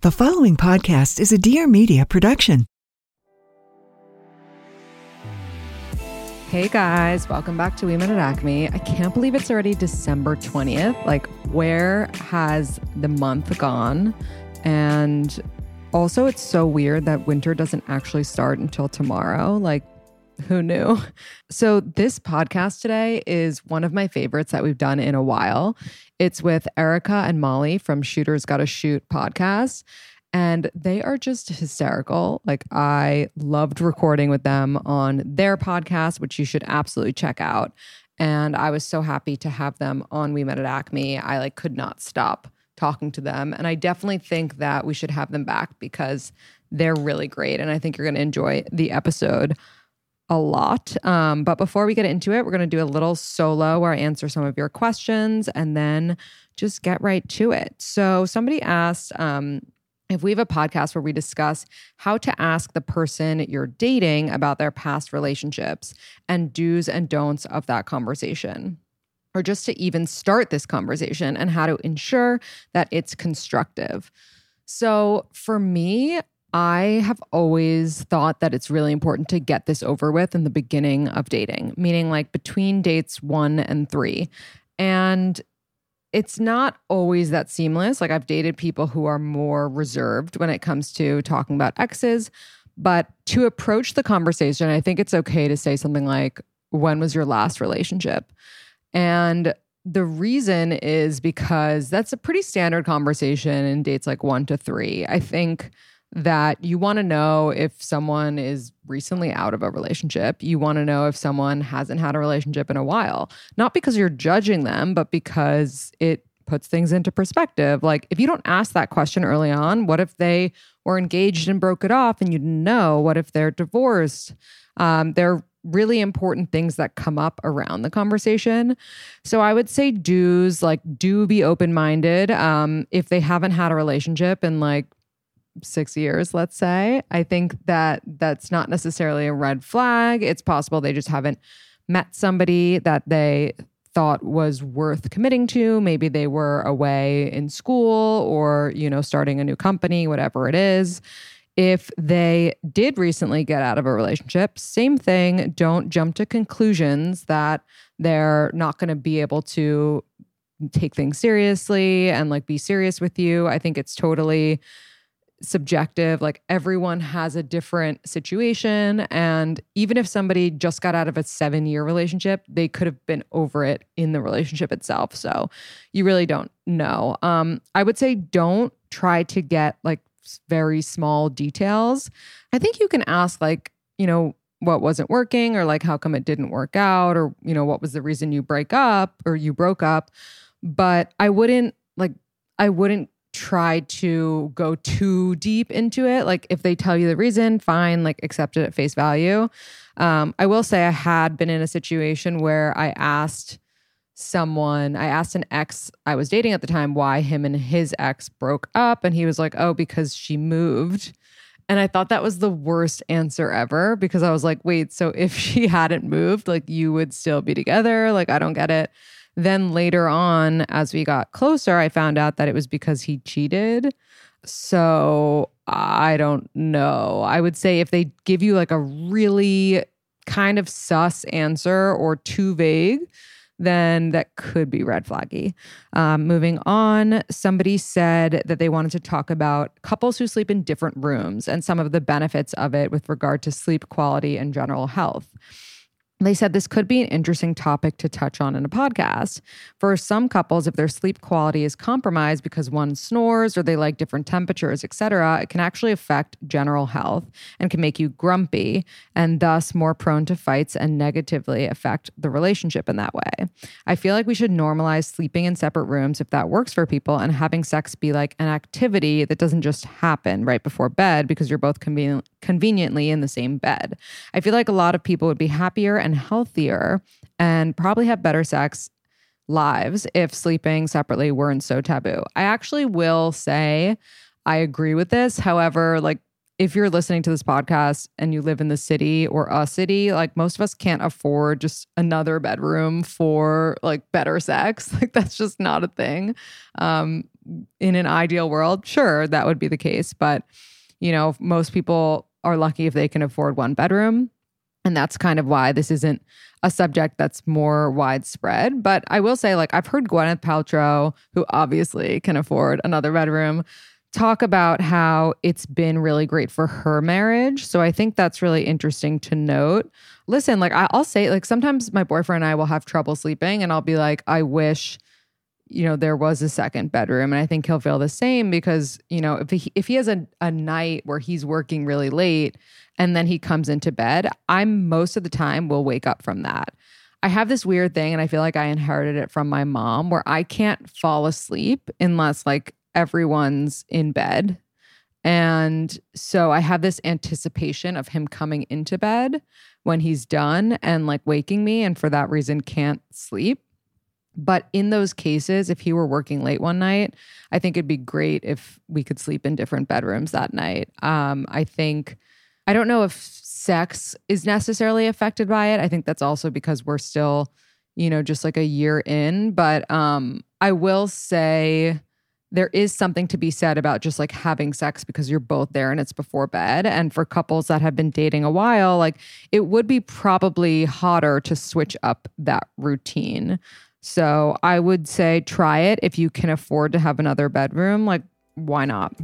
The following podcast is a Dear Media production. Hey guys, welcome back to We Met at Acme. I can't believe it's already December 20th. Like, where has the month gone? And also, it's so weird that winter doesn't actually start until tomorrow. Like, who knew? So, this podcast today is one of my favorites that we've done in a while. It's with Erica and Molly from Shooters Gotta Shoot podcast. And they are just hysterical. Like, I loved recording with them on their podcast, which you should absolutely check out. And I was so happy to have them on We Met at Acme. I like could not stop talking to them. And I definitely think that we should have them back because they're really great. And I think you're going to enjoy the episode a lot. Um, but before we get into it, we're going to do a little solo where I answer some of your questions and then just get right to it. So, somebody asked um, if we have a podcast where we discuss how to ask the person you're dating about their past relationships and do's and don'ts of that conversation. Or just to even start this conversation and how to ensure that it's constructive. So, for me, I have always thought that it's really important to get this over with in the beginning of dating, meaning like between dates one and three. And it's not always that seamless. Like I've dated people who are more reserved when it comes to talking about exes. But to approach the conversation, I think it's okay to say something like, When was your last relationship? And the reason is because that's a pretty standard conversation in dates like one to three. I think that you want to know if someone is recently out of a relationship. You want to know if someone hasn't had a relationship in a while. Not because you're judging them, but because it puts things into perspective. Like if you don't ask that question early on, what if they were engaged and broke it off and you didn't know? What if they're divorced? Um, they're really important things that come up around the conversation. So I would say do's like do be open minded. Um, if they haven't had a relationship and like six years, let's say, I think that that's not necessarily a red flag. It's possible they just haven't met somebody that they thought was worth committing to. Maybe they were away in school or, you know, starting a new company, whatever it is. If they did recently get out of a relationship, same thing. Don't jump to conclusions that they're not going to be able to take things seriously and like be serious with you. I think it's totally subjective. Like everyone has a different situation. And even if somebody just got out of a seven year relationship, they could have been over it in the relationship itself. So you really don't know. Um, I would say don't try to get like very small details. I think you can ask, like, you know, what wasn't working or like how come it didn't work out or you know what was the reason you break up or you broke up but i wouldn't like i wouldn't try to go too deep into it. Like if they tell you the reason, fine, like accept it at face value. Um, I will say I had been in a situation where I asked someone, I asked an ex I was dating at the time why him and his ex broke up. And he was like, oh, because she moved. And I thought that was the worst answer ever because I was like, wait, so if she hadn't moved, like you would still be together? Like, I don't get it. Then later on, as we got closer, I found out that it was because he cheated. So I don't know. I would say if they give you like a really kind of sus answer or too vague, then that could be red flaggy. Um, moving on, somebody said that they wanted to talk about couples who sleep in different rooms and some of the benefits of it with regard to sleep quality and general health. They said this could be an interesting topic to touch on in a podcast. For some couples, if their sleep quality is compromised because one snores or they like different temperatures, etc., it can actually affect general health and can make you grumpy and thus more prone to fights and negatively affect the relationship in that way. I feel like we should normalize sleeping in separate rooms if that works for people and having sex be like an activity that doesn't just happen right before bed because you're both conven- conveniently in the same bed. I feel like a lot of people would be happier and healthier and probably have better sex lives if sleeping separately weren't so taboo. I actually will say I agree with this. However, like if you're listening to this podcast and you live in the city or a city, like most of us can't afford just another bedroom for like better sex. Like that's just not a thing. Um, in an ideal world, sure, that would be the case. But, you know, most people are lucky if they can afford one bedroom. And that's kind of why this isn't a subject that's more widespread. But I will say, like, I've heard Gwyneth Paltrow, who obviously can afford another bedroom, talk about how it's been really great for her marriage. So I think that's really interesting to note. Listen, like, I'll say, like, sometimes my boyfriend and I will have trouble sleeping, and I'll be like, I wish you know there was a second bedroom and i think he'll feel the same because you know if he if he has a, a night where he's working really late and then he comes into bed i'm most of the time will wake up from that. I have this weird thing and i feel like i inherited it from my mom where i can't fall asleep unless like everyone's in bed. And so i have this anticipation of him coming into bed when he's done and like waking me and for that reason can't sleep. But in those cases, if he were working late one night, I think it'd be great if we could sleep in different bedrooms that night. Um, I think, I don't know if sex is necessarily affected by it. I think that's also because we're still, you know, just like a year in. But um, I will say, there is something to be said about just like having sex because you're both there and it's before bed. And for couples that have been dating a while, like it would be probably hotter to switch up that routine. So I would say try it if you can afford to have another bedroom. Like, why not?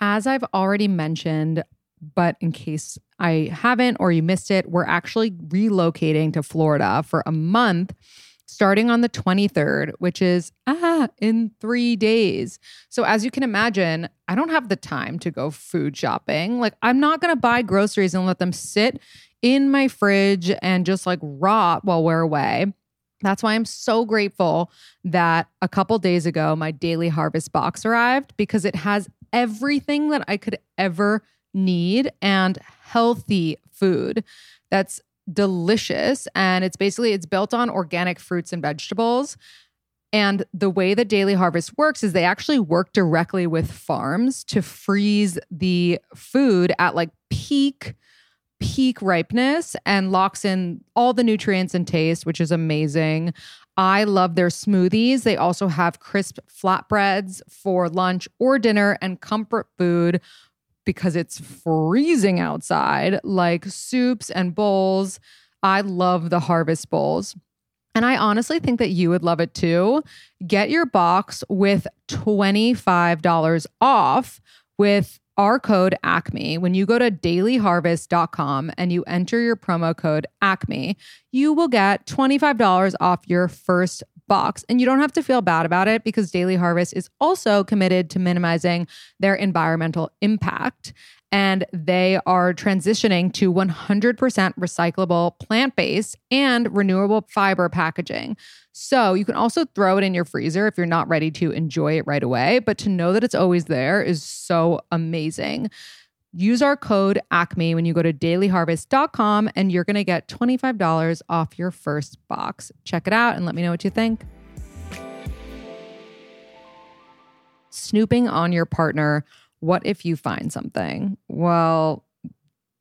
As I've already mentioned, but in case I haven't or you missed it, we're actually relocating to Florida for a month starting on the 23rd, which is ah, in three days. So, as you can imagine, I don't have the time to go food shopping. Like, I'm not going to buy groceries and let them sit in my fridge and just like rot while we're away. That's why I'm so grateful that a couple days ago my daily harvest box arrived because it has everything that I could ever need and healthy food that's delicious and it's basically it's built on organic fruits and vegetables and the way that Daily Harvest works is they actually work directly with farms to freeze the food at like peak peak ripeness and locks in all the nutrients and taste, which is amazing. I love their smoothies. They also have crisp flatbreads for lunch or dinner and comfort food because it's freezing outside, like soups and bowls. I love the harvest bowls. And I honestly think that you would love it too. Get your box with $25 off with our code ACME. When you go to dailyharvest.com and you enter your promo code ACME, you will get $25 off your first box. And you don't have to feel bad about it because Daily Harvest is also committed to minimizing their environmental impact and they are transitioning to 100% recyclable, plant based, and renewable fiber packaging. So you can also throw it in your freezer if you're not ready to enjoy it right away. But to know that it's always there is so amazing. Use our code ACME when you go to dailyharvest.com and you're going to get $25 off your first box. Check it out and let me know what you think. Snooping on your partner what if you find something? Well,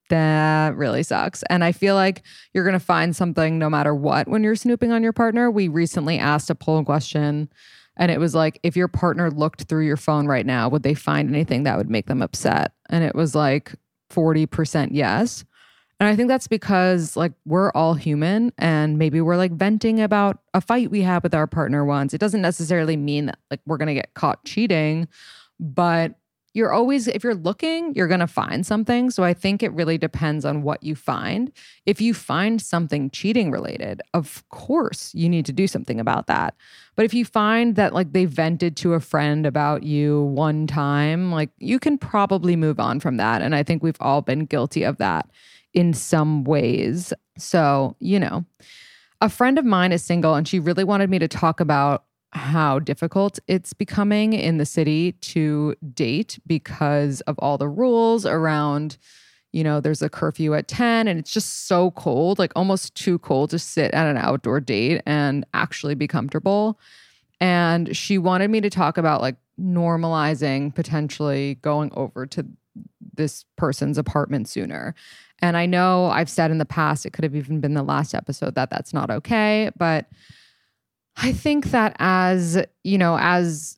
that really sucks. And I feel like you're going to find something no matter what when you're snooping on your partner. We recently asked a poll question and it was like, if your partner looked through your phone right now, would they find anything that would make them upset? And it was like 40% yes. And I think that's because like we're all human and maybe we're like venting about a fight we had with our partner once. It doesn't necessarily mean that like we're going to get caught cheating, but you're always if you're looking you're going to find something. So i think it really depends on what you find. If you find something cheating related of course you need to do something about that. But if you find that like they vented to a friend about you one time like you can probably move on from that. And i think we've all been guilty of that in some ways. So you know a friend of mine is single and she really wanted me to talk about how difficult it's becoming in the city to date because of all the rules around you know there's a curfew at 10 and it's just so cold like almost too cold to sit at an outdoor date and actually be comfortable. And she wanted me to talk about like normalizing potentially going over to this person's apartment sooner. And i know i've said in the past it could have even been the last episode that that's not okay but I think that as, you know, as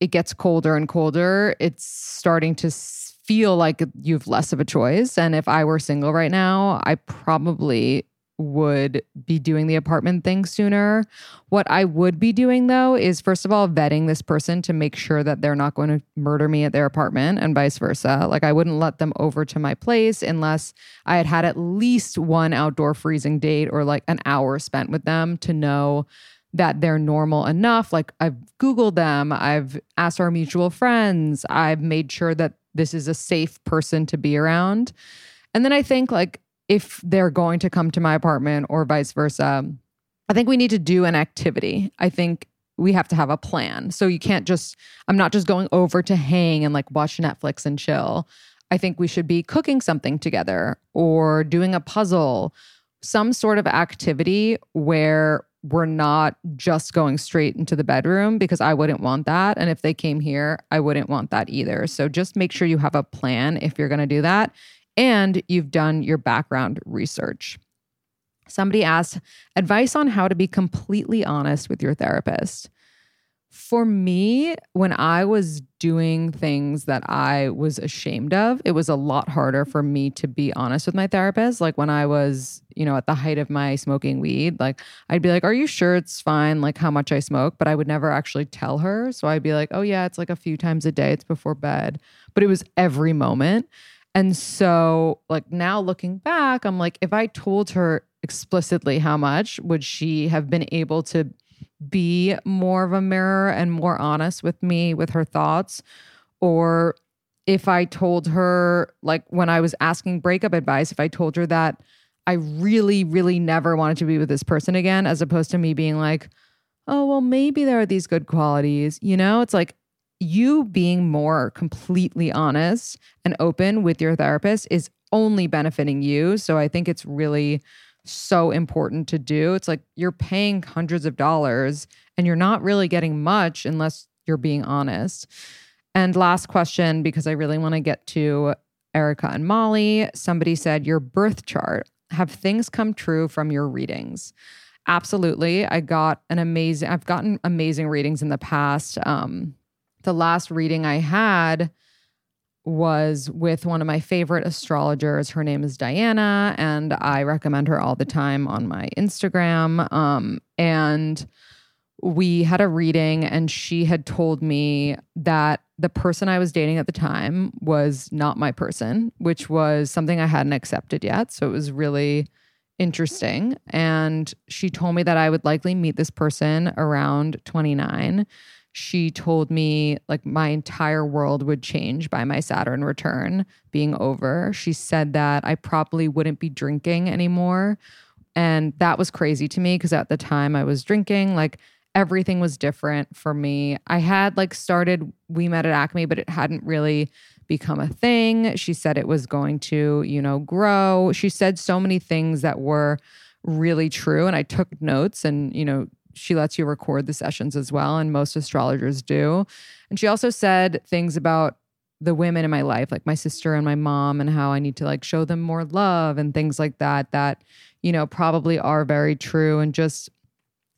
it gets colder and colder, it's starting to feel like you've less of a choice. And if I were single right now, I probably would be doing the apartment thing sooner. What I would be doing though is first of all vetting this person to make sure that they're not going to murder me at their apartment and vice versa. Like I wouldn't let them over to my place unless I had had at least one outdoor freezing date or like an hour spent with them to know that they're normal enough. Like I've Googled them, I've asked our mutual friends, I've made sure that this is a safe person to be around. And then I think like if they're going to come to my apartment or vice versa, I think we need to do an activity. I think we have to have a plan. So you can't just, I'm not just going over to hang and like watch Netflix and chill. I think we should be cooking something together or doing a puzzle, some sort of activity where we're not just going straight into the bedroom because I wouldn't want that. And if they came here, I wouldn't want that either. So just make sure you have a plan if you're going to do that and you've done your background research. Somebody asked advice on how to be completely honest with your therapist. For me, when I was doing things that I was ashamed of, it was a lot harder for me to be honest with my therapist. Like when I was, you know, at the height of my smoking weed, like I'd be like, Are you sure it's fine? Like how much I smoke? But I would never actually tell her. So I'd be like, Oh, yeah, it's like a few times a day, it's before bed. But it was every moment. And so, like now looking back, I'm like, if I told her explicitly how much, would she have been able to? Be more of a mirror and more honest with me with her thoughts or if I told her, like when I was asking breakup advice, if I told her that I really, really never wanted to be with this person again, as opposed to me being like, oh, well, maybe there are these good qualities, you know, it's like you being more completely honest and open with your therapist is only benefiting you. So I think it's really so important to do. It's like you're paying hundreds of dollars and you're not really getting much unless you're being honest. And last question, because I really want to get to Erica and Molly. Somebody said, Your birth chart. Have things come true from your readings? Absolutely. I got an amazing, I've gotten amazing readings in the past. Um, the last reading I had, was with one of my favorite astrologers. Her name is Diana, and I recommend her all the time on my Instagram. Um, and we had a reading, and she had told me that the person I was dating at the time was not my person, which was something I hadn't accepted yet. So it was really interesting. And she told me that I would likely meet this person around 29 she told me like my entire world would change by my Saturn return being over. She said that I probably wouldn't be drinking anymore. And that was crazy to me because at the time I was drinking, like everything was different for me. I had like started We Met at Acme, but it hadn't really become a thing. She said it was going to, you know, grow. She said so many things that were really true. And I took notes and, you know, she lets you record the sessions as well, and most astrologers do. And she also said things about the women in my life, like my sister and my mom, and how I need to like show them more love and things like that, that, you know, probably are very true. And just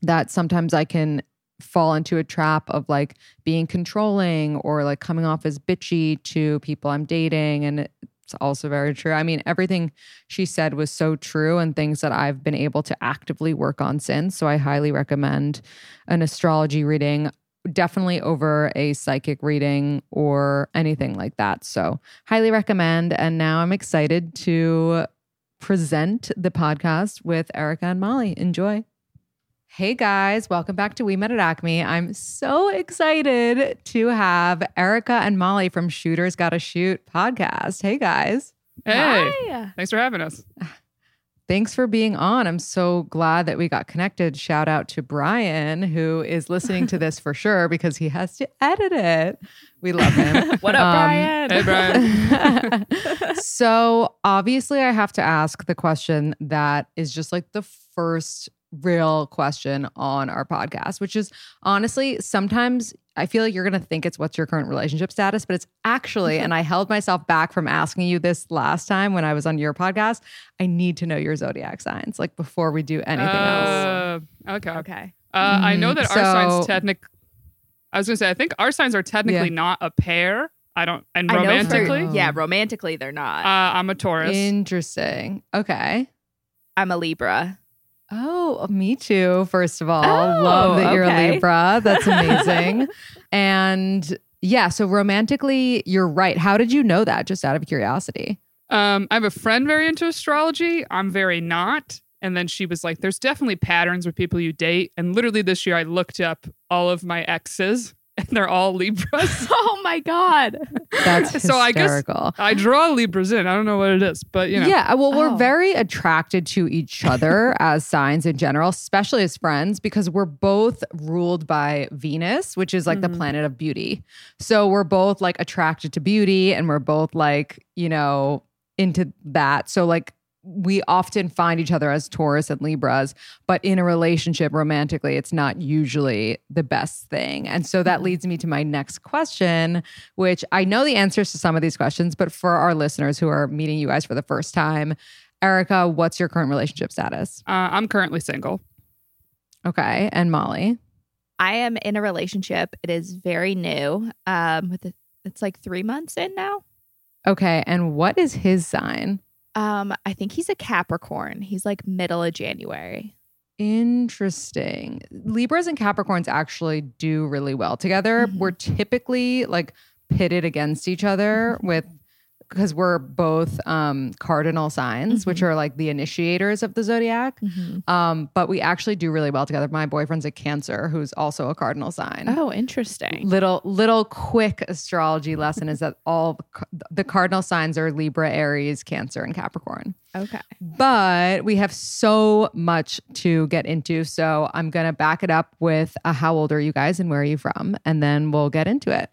that sometimes I can fall into a trap of like being controlling or like coming off as bitchy to people I'm dating. And It's also very true. I mean, everything she said was so true and things that I've been able to actively work on since. So I highly recommend an astrology reading, definitely over a psychic reading or anything like that. So highly recommend. And now I'm excited to present the podcast with Erica and Molly. Enjoy. Hey guys, welcome back to We Met at Acme. I'm so excited to have Erica and Molly from Shooters Gotta Shoot podcast. Hey guys. Hey, thanks for having us. Thanks for being on. I'm so glad that we got connected. Shout out to Brian, who is listening to this for sure because he has to edit it. We love him. What up, Um, Brian? Hey, Brian. so obviously I have to ask the question that is just like the first real question on our podcast, which is honestly, sometimes I feel like you're going to think it's what's your current relationship status, but it's actually, and I held myself back from asking you this last time when I was on your podcast. I need to know your zodiac signs, like before we do anything else. Uh, okay. okay. Uh, I know that our So- signs technic. I was gonna say I think our signs are technically Yeah. not a pair. I don't and I know for- romantically. yeah, romantically they're not. Uh, I'm a Taurus. Interesting. Okay. I'm a Libra. Oh, me too. First of all, Oh, love that you're a. Libra. That's amazing. and yeah, so romantically, you're right. How did you know that? Just out of curiosity. um, I have a friend very into astrology. I'm very not. And then she was like, "There's definitely patterns with people you date." And literally this year, I looked up all of my exes, and they're all Libras. Oh my god. That's So I guess- hysterical. I draw Libras in. I don't know what it is, but you know. Yeah, well, we're Oh. very attracted to each other as signs in general, especially as friends, because we're both ruled by Venus, which is like the Mhm. planet of beauty. So we're both like attracted to beauty and we're both like, you know, into that. So, like, we often find each other as Taurus and Libras, but in a relationship romantically, it's not usually the best thing. And so that leads me to my next question, which I know the answers to some of these questions, but for our listeners who are meeting you guys for the first time, Erica, what's your current relationship status? Uh, I'm currently single. Okay. And Molly. I am in a relationship. It is very new. Um with it's like 3 months in now. Okay. And what is his sign? Um I think he's a Capricorn. He's like middle of January. Interesting. Libras and Capricorns actually do really well together. Mhm. We're typically like pitted against each other with because we're both um cardinal signs, which are like the initiators of the zodiac. Um, but we actually do really well together. My boyfriend's a Cancer, who's also a cardinal sign. Oh, interesting. Little little quick astrology lesson is that all the, the cardinal signs are Libra, Aries, Cancer, and Capricorn. Okay. But we have so much to get into, so I'm gonna back it up with a how old are you guys and where are you from, and then we'll get into it.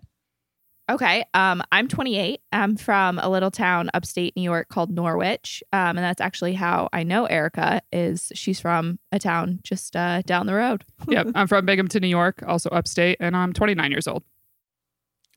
Okay. Um, I'm 28. I'm from a little town upstate New York called Norwich. Um, and that's actually how I know Erica is she's from a town just uh, down the road. yep. I'm from Binghamton, New York, also upstate, and I'm 29 years old.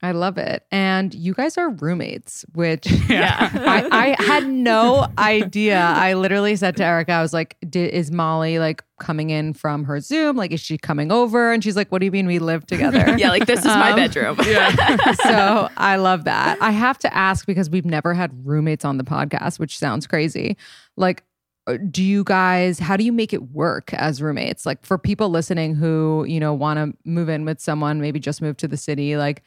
I love it, and you guys are roommates, which Yeah. I, I had no idea. I literally said to Erica, I was like, "Is Molly like coming in from her Zoom? Like, is she coming over?" And she's like, "What do you mean we live together?" yeah, like this is my Um, bedroom. Yeah. so I love that. I have to ask because we've never had roommates on the podcast, which sounds crazy. Like, uh, do you guys, how do you make it work as roommates? Like, for people listening who, you know, want to move in with someone, maybe just move to the city, like,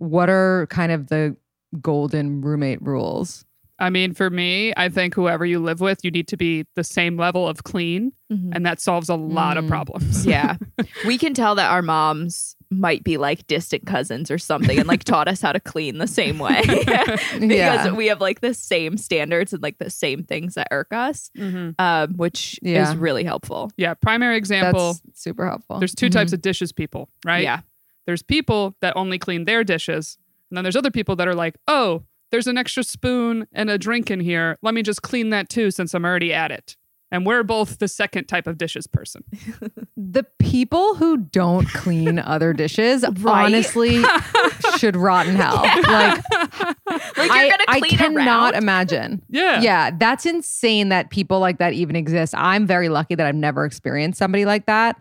what are kind of the golden roommate rules? I mean, for me, I think whoever you live with, you need to be the same level of clean, Mhm. and that solves a lot of Mm. problems. Yeah. we can tell that our moms might be like distant cousins or something and like taught us how to clean the same way because Yeah. we have like the same standards and like the same things that irk us, Mhm. um, which Yeah. is really helpful. Yeah. Primary example That's super helpful. there's 2 types of dishes people, right? Yeah. There's people that only clean their dishes, and then there's other people that are like, oh, there's an extra spoon and a drink in here. Let me just clean that too since I'm already at it. And we're both the second type of dishes person. The people who don't clean other dishes Right? honestly should rot in hell. Like, Like you're I, I cannot around? imagine. Yeah. Yeah, that's insane that people like that even exist. I'm very lucky that I've never experienced somebody like that.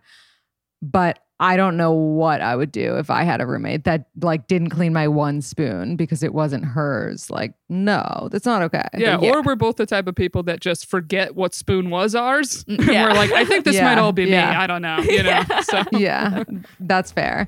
But I don't know what I would do if I had a roommate that like didn't clean my one spoon because it wasn't hers. Like, no, that's not okay. Yeah, But or we're both the type of people that just forget what spoon was ours. Mm, and yeah. we're like, I think this Yeah, might all be yeah. me. I don't know. You know. So yeah, that's fair.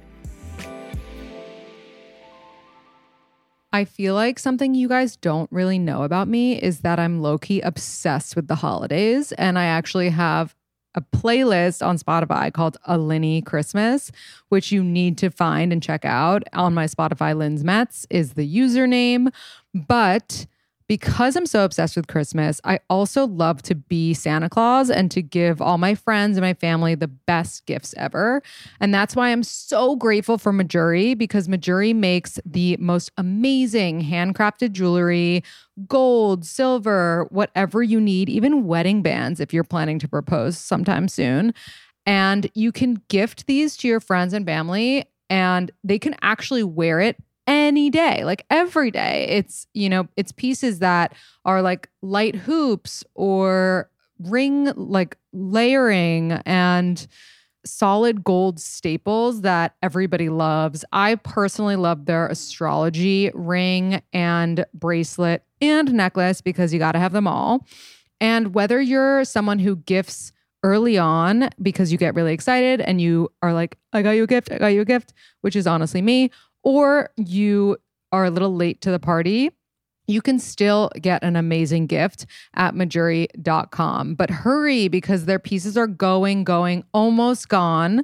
I feel like something you guys don't really know about me is that I'm low key obsessed with the holidays. And I actually have a playlist on Spotify called A Linny Christmas, which you need to find and check out. On my Spotify, Lynn's Metz is the username. But because I'm so obsessed with Christmas, I also love to be Santa Claus and to give all my friends and my family the best gifts ever. And that's why I'm so grateful for Mejuri because Mejuri makes the most amazing handcrafted jewelry, gold, silver, whatever you need, even wedding bands if you're planning to propose sometime soon. And you can gift these to your friends and family, and they can actually wear it any day, like every day. It's, you know, it's pieces that are like light hoops or ring like layering and solid gold staples that everybody loves. I personally love their astrology ring and bracelet and necklace because you got to have them all. And whether you're someone who gifts early on because you get really excited and you are like, I got you a gift, I got you a gift, which is honestly me, or you are a little late to the party, you can still get an amazing gift at mejuri.com. But hurry because their pieces are going, going, almost gone.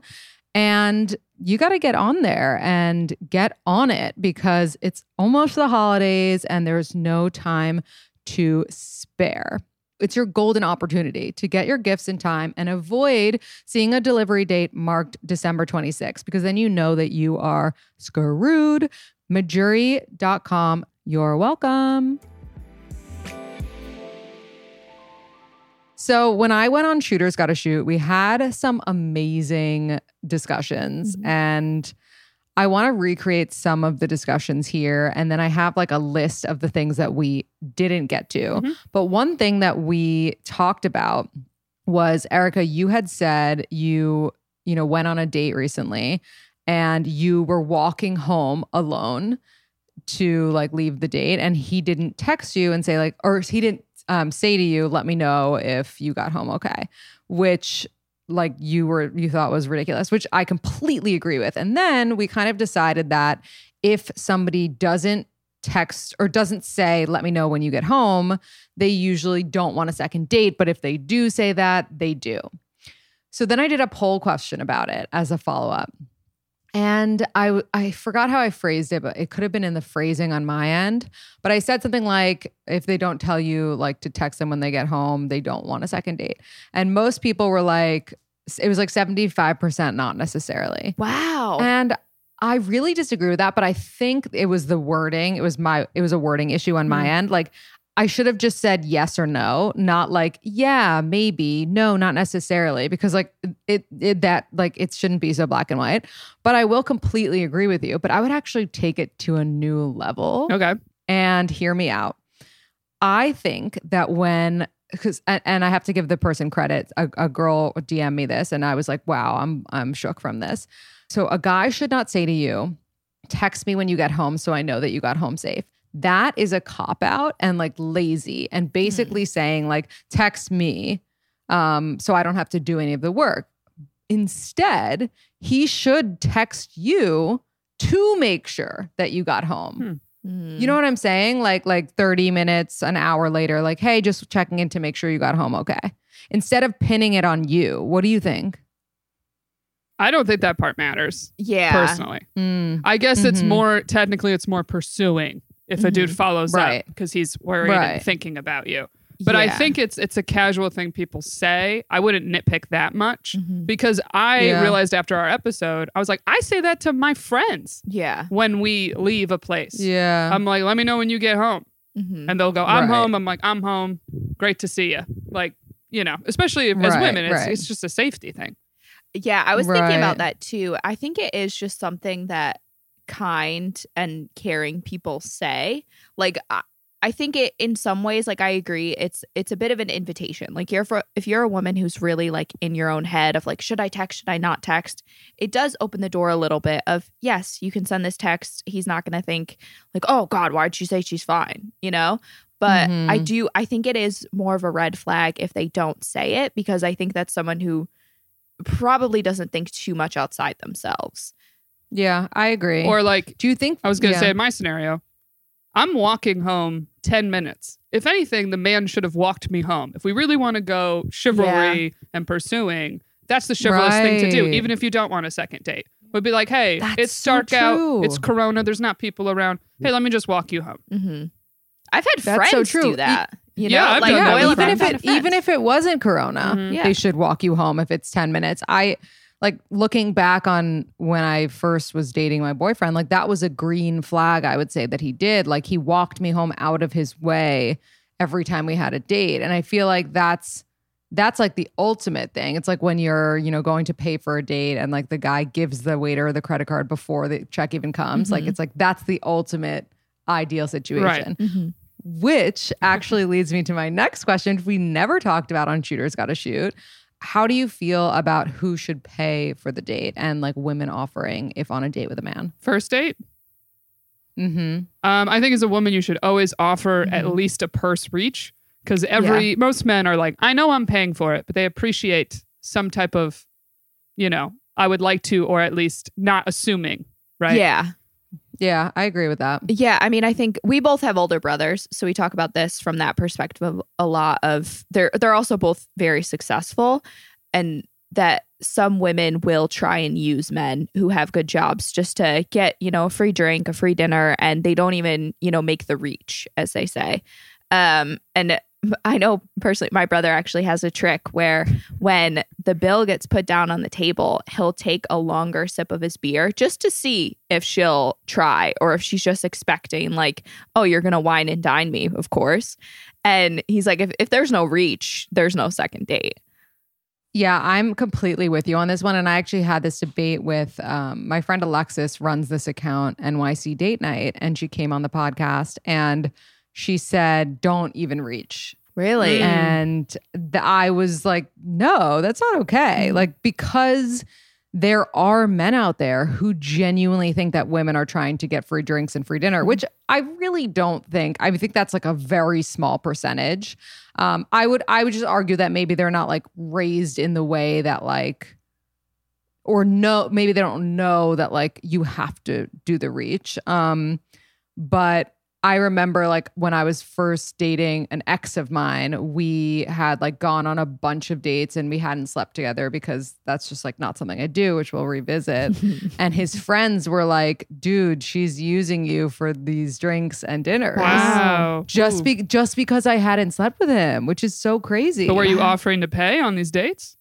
And you got to get on there and get on it because it's almost the holidays and there's no time to spare. It's your golden opportunity to get your gifts in time and avoid seeing a delivery date marked December 26th because then you know that you are screwed. Mejuri.com. You're welcome. So when I went on Shooters Gotta Shoot, we had some amazing discussions mm-hmm. and I want to recreate some of the discussions here. And then I have like a list of the things that we didn't get to. But one thing that we talked about was Erica, you had said you, you know, went on a date recently and you were walking home alone to like leave the date and he didn't text you and say like or he didn't um, say to you let me know if you got home okay which like you were you thought was ridiculous which i completely agree with. And then we kind of decided that if somebody doesn't text or doesn't say let me know when you get home they usually don't want a second date but if they do say that they do. So then i did a poll question about it as a follow-up and I I forgot how I phrased it, but it could have been in the phrasing on my end. But I said something like, if they don't tell you like to text them when they get home, they don't want a second date. And most people were like, it was like 75% not necessarily. Wow. And I really disagree with that, but I think it was the wording. It was my it was a wording issue on my mm. end. Like I should have just said yes or no, not like yeah, maybe, no, not necessarily because like it, it that like it shouldn't be so black and white. But I will completely agree with you, but I would actually take it to a new level okay. and hear me out. I think that when because and, and I have to give the person credit. A, a girl DM me this, and I was like, "Wow, I'm I'm shook from this." So a guy should not say to you, "Text me when you get home, so I know that you got home safe." That is a cop out and like lazy, and basically saying like, "Text me, um, so I don't have to do any of the work." Instead, he should text you to make sure that you got home. Mm. You know what I'm saying? Like like 30 minutes, an hour later, like, hey, just checking in to make sure you got home okay. Instead of pinning it on you. What do you think? I don't think that part matters yeah. personally. Mm, I guess it's Mhm. more technically it's more pursuing if a dude follows Right. up because he's worried Right. and thinking about you. But I think it's it's a casual thing people say. I wouldn't nitpick that much Mhm. because I Yeah. realized after our episode, I was like, I say that to my friends Yeah. when we leave a place. yeah. I'm like, let me know when you get home. Mhm. And they'll go, I'm Right. home. I'm like, I'm home. Great to see you. Like, you know, especially if, as women, it's, right. it's just a safety thing. Yeah, I was thinking about that too. I think it is just something that kind and caring people say. Like, I, I think it in some ways, like I agree, it's it's a bit of an invitation. Like you're for if you're a woman who's really like in your own head of like, should I text, should I not text? It does open the door a little bit of yes, you can send this text. He's not gonna think like, oh God, why'd she say she's fine? You know? But I Mhm. do I think it is more of a red flag if they don't say it because I think that's someone who probably doesn't think too much outside themselves. Yeah, I agree. Or like do you think I was going to yeah. say in my scenario, I'm walking home 10 minutes. If anything, the man should have walked me home. If we really want to go chivalry and pursuing, that's the chivalrous thing to do, even if you don't want a second date. Would be like, hey, That's it's so dark out, it's Corona, there's not people around. Hey, let me just walk you home. hmm I've had That's so friends true. do that. You know, Yeah, I've like done that even if it even if it wasn't Corona, Mhm. Yeah. they should walk you home if it's ten minutes. I like looking back on when I first was dating my boyfriend. Like that was a green flag. I would say that he did. Like he walked me home out of his way every time we had a date, and I feel like that's that's like the ultimate thing. It's like when you're, you know, going to pay for a date and like the guy gives the waiter the credit card before the check even comes. Like Mhm. it's like that's the ultimate ideal situation. Mhm. Which actually leads me to my next question. We never talked about on Shooters Gotta Shoot. How do you feel about who should pay for the date and like women offering if on a date with a man? First date, Mm-hmm. um, I think as a woman, you should always offer at Mhm. least a purse reach because every most men are like, I know I'm paying for it, but they appreciate some type of, you know, I would like to, or at least not assuming, right? Yeah. Yeah, I agree with that. Yeah, I mean, I think we both have older brothers, so we talk about this from that perspective a lot of they're they're also both very successful and that some women will try and use men who have good jobs just to get, you know, a free drink, a free dinner and they don't even, you know, make the reach as they say. Um and I know personally my brother actually has a trick where when the bill gets put down on the table, he'll take a longer sip of his beer just to see if she'll try or if she's just expecting, like, oh, you're going to wine and dine me, of course. And he's like, if, if there's no reach, there's no second date. Yeah, I'm completely with you on this one. And I actually had this debate with um, my friend Alexis, runs this account, NYC Date Night, and she came on the podcast and she said, don't even reach. Really? Mm. And th- I was like, no, that's not okay. Like, because there are men out there who genuinely think that women are trying to get free drinks and free dinner, which I really don't think. I think that's like a very small percentage. Um, I would I would just argue that maybe they're not like raised in the way that like or no maybe they don't know that like you have to do the reach. Um, but I remember like when I was first dating an ex of mine, we had like gone on a bunch of dates and we hadn't slept together because that's just like not something I do, which we'll revisit. and his friends were like, dude, she's using you for these drinks and dinners. Wow. Just be just because I hadn't slept with him, which is so crazy. But were you offering to pay on these dates?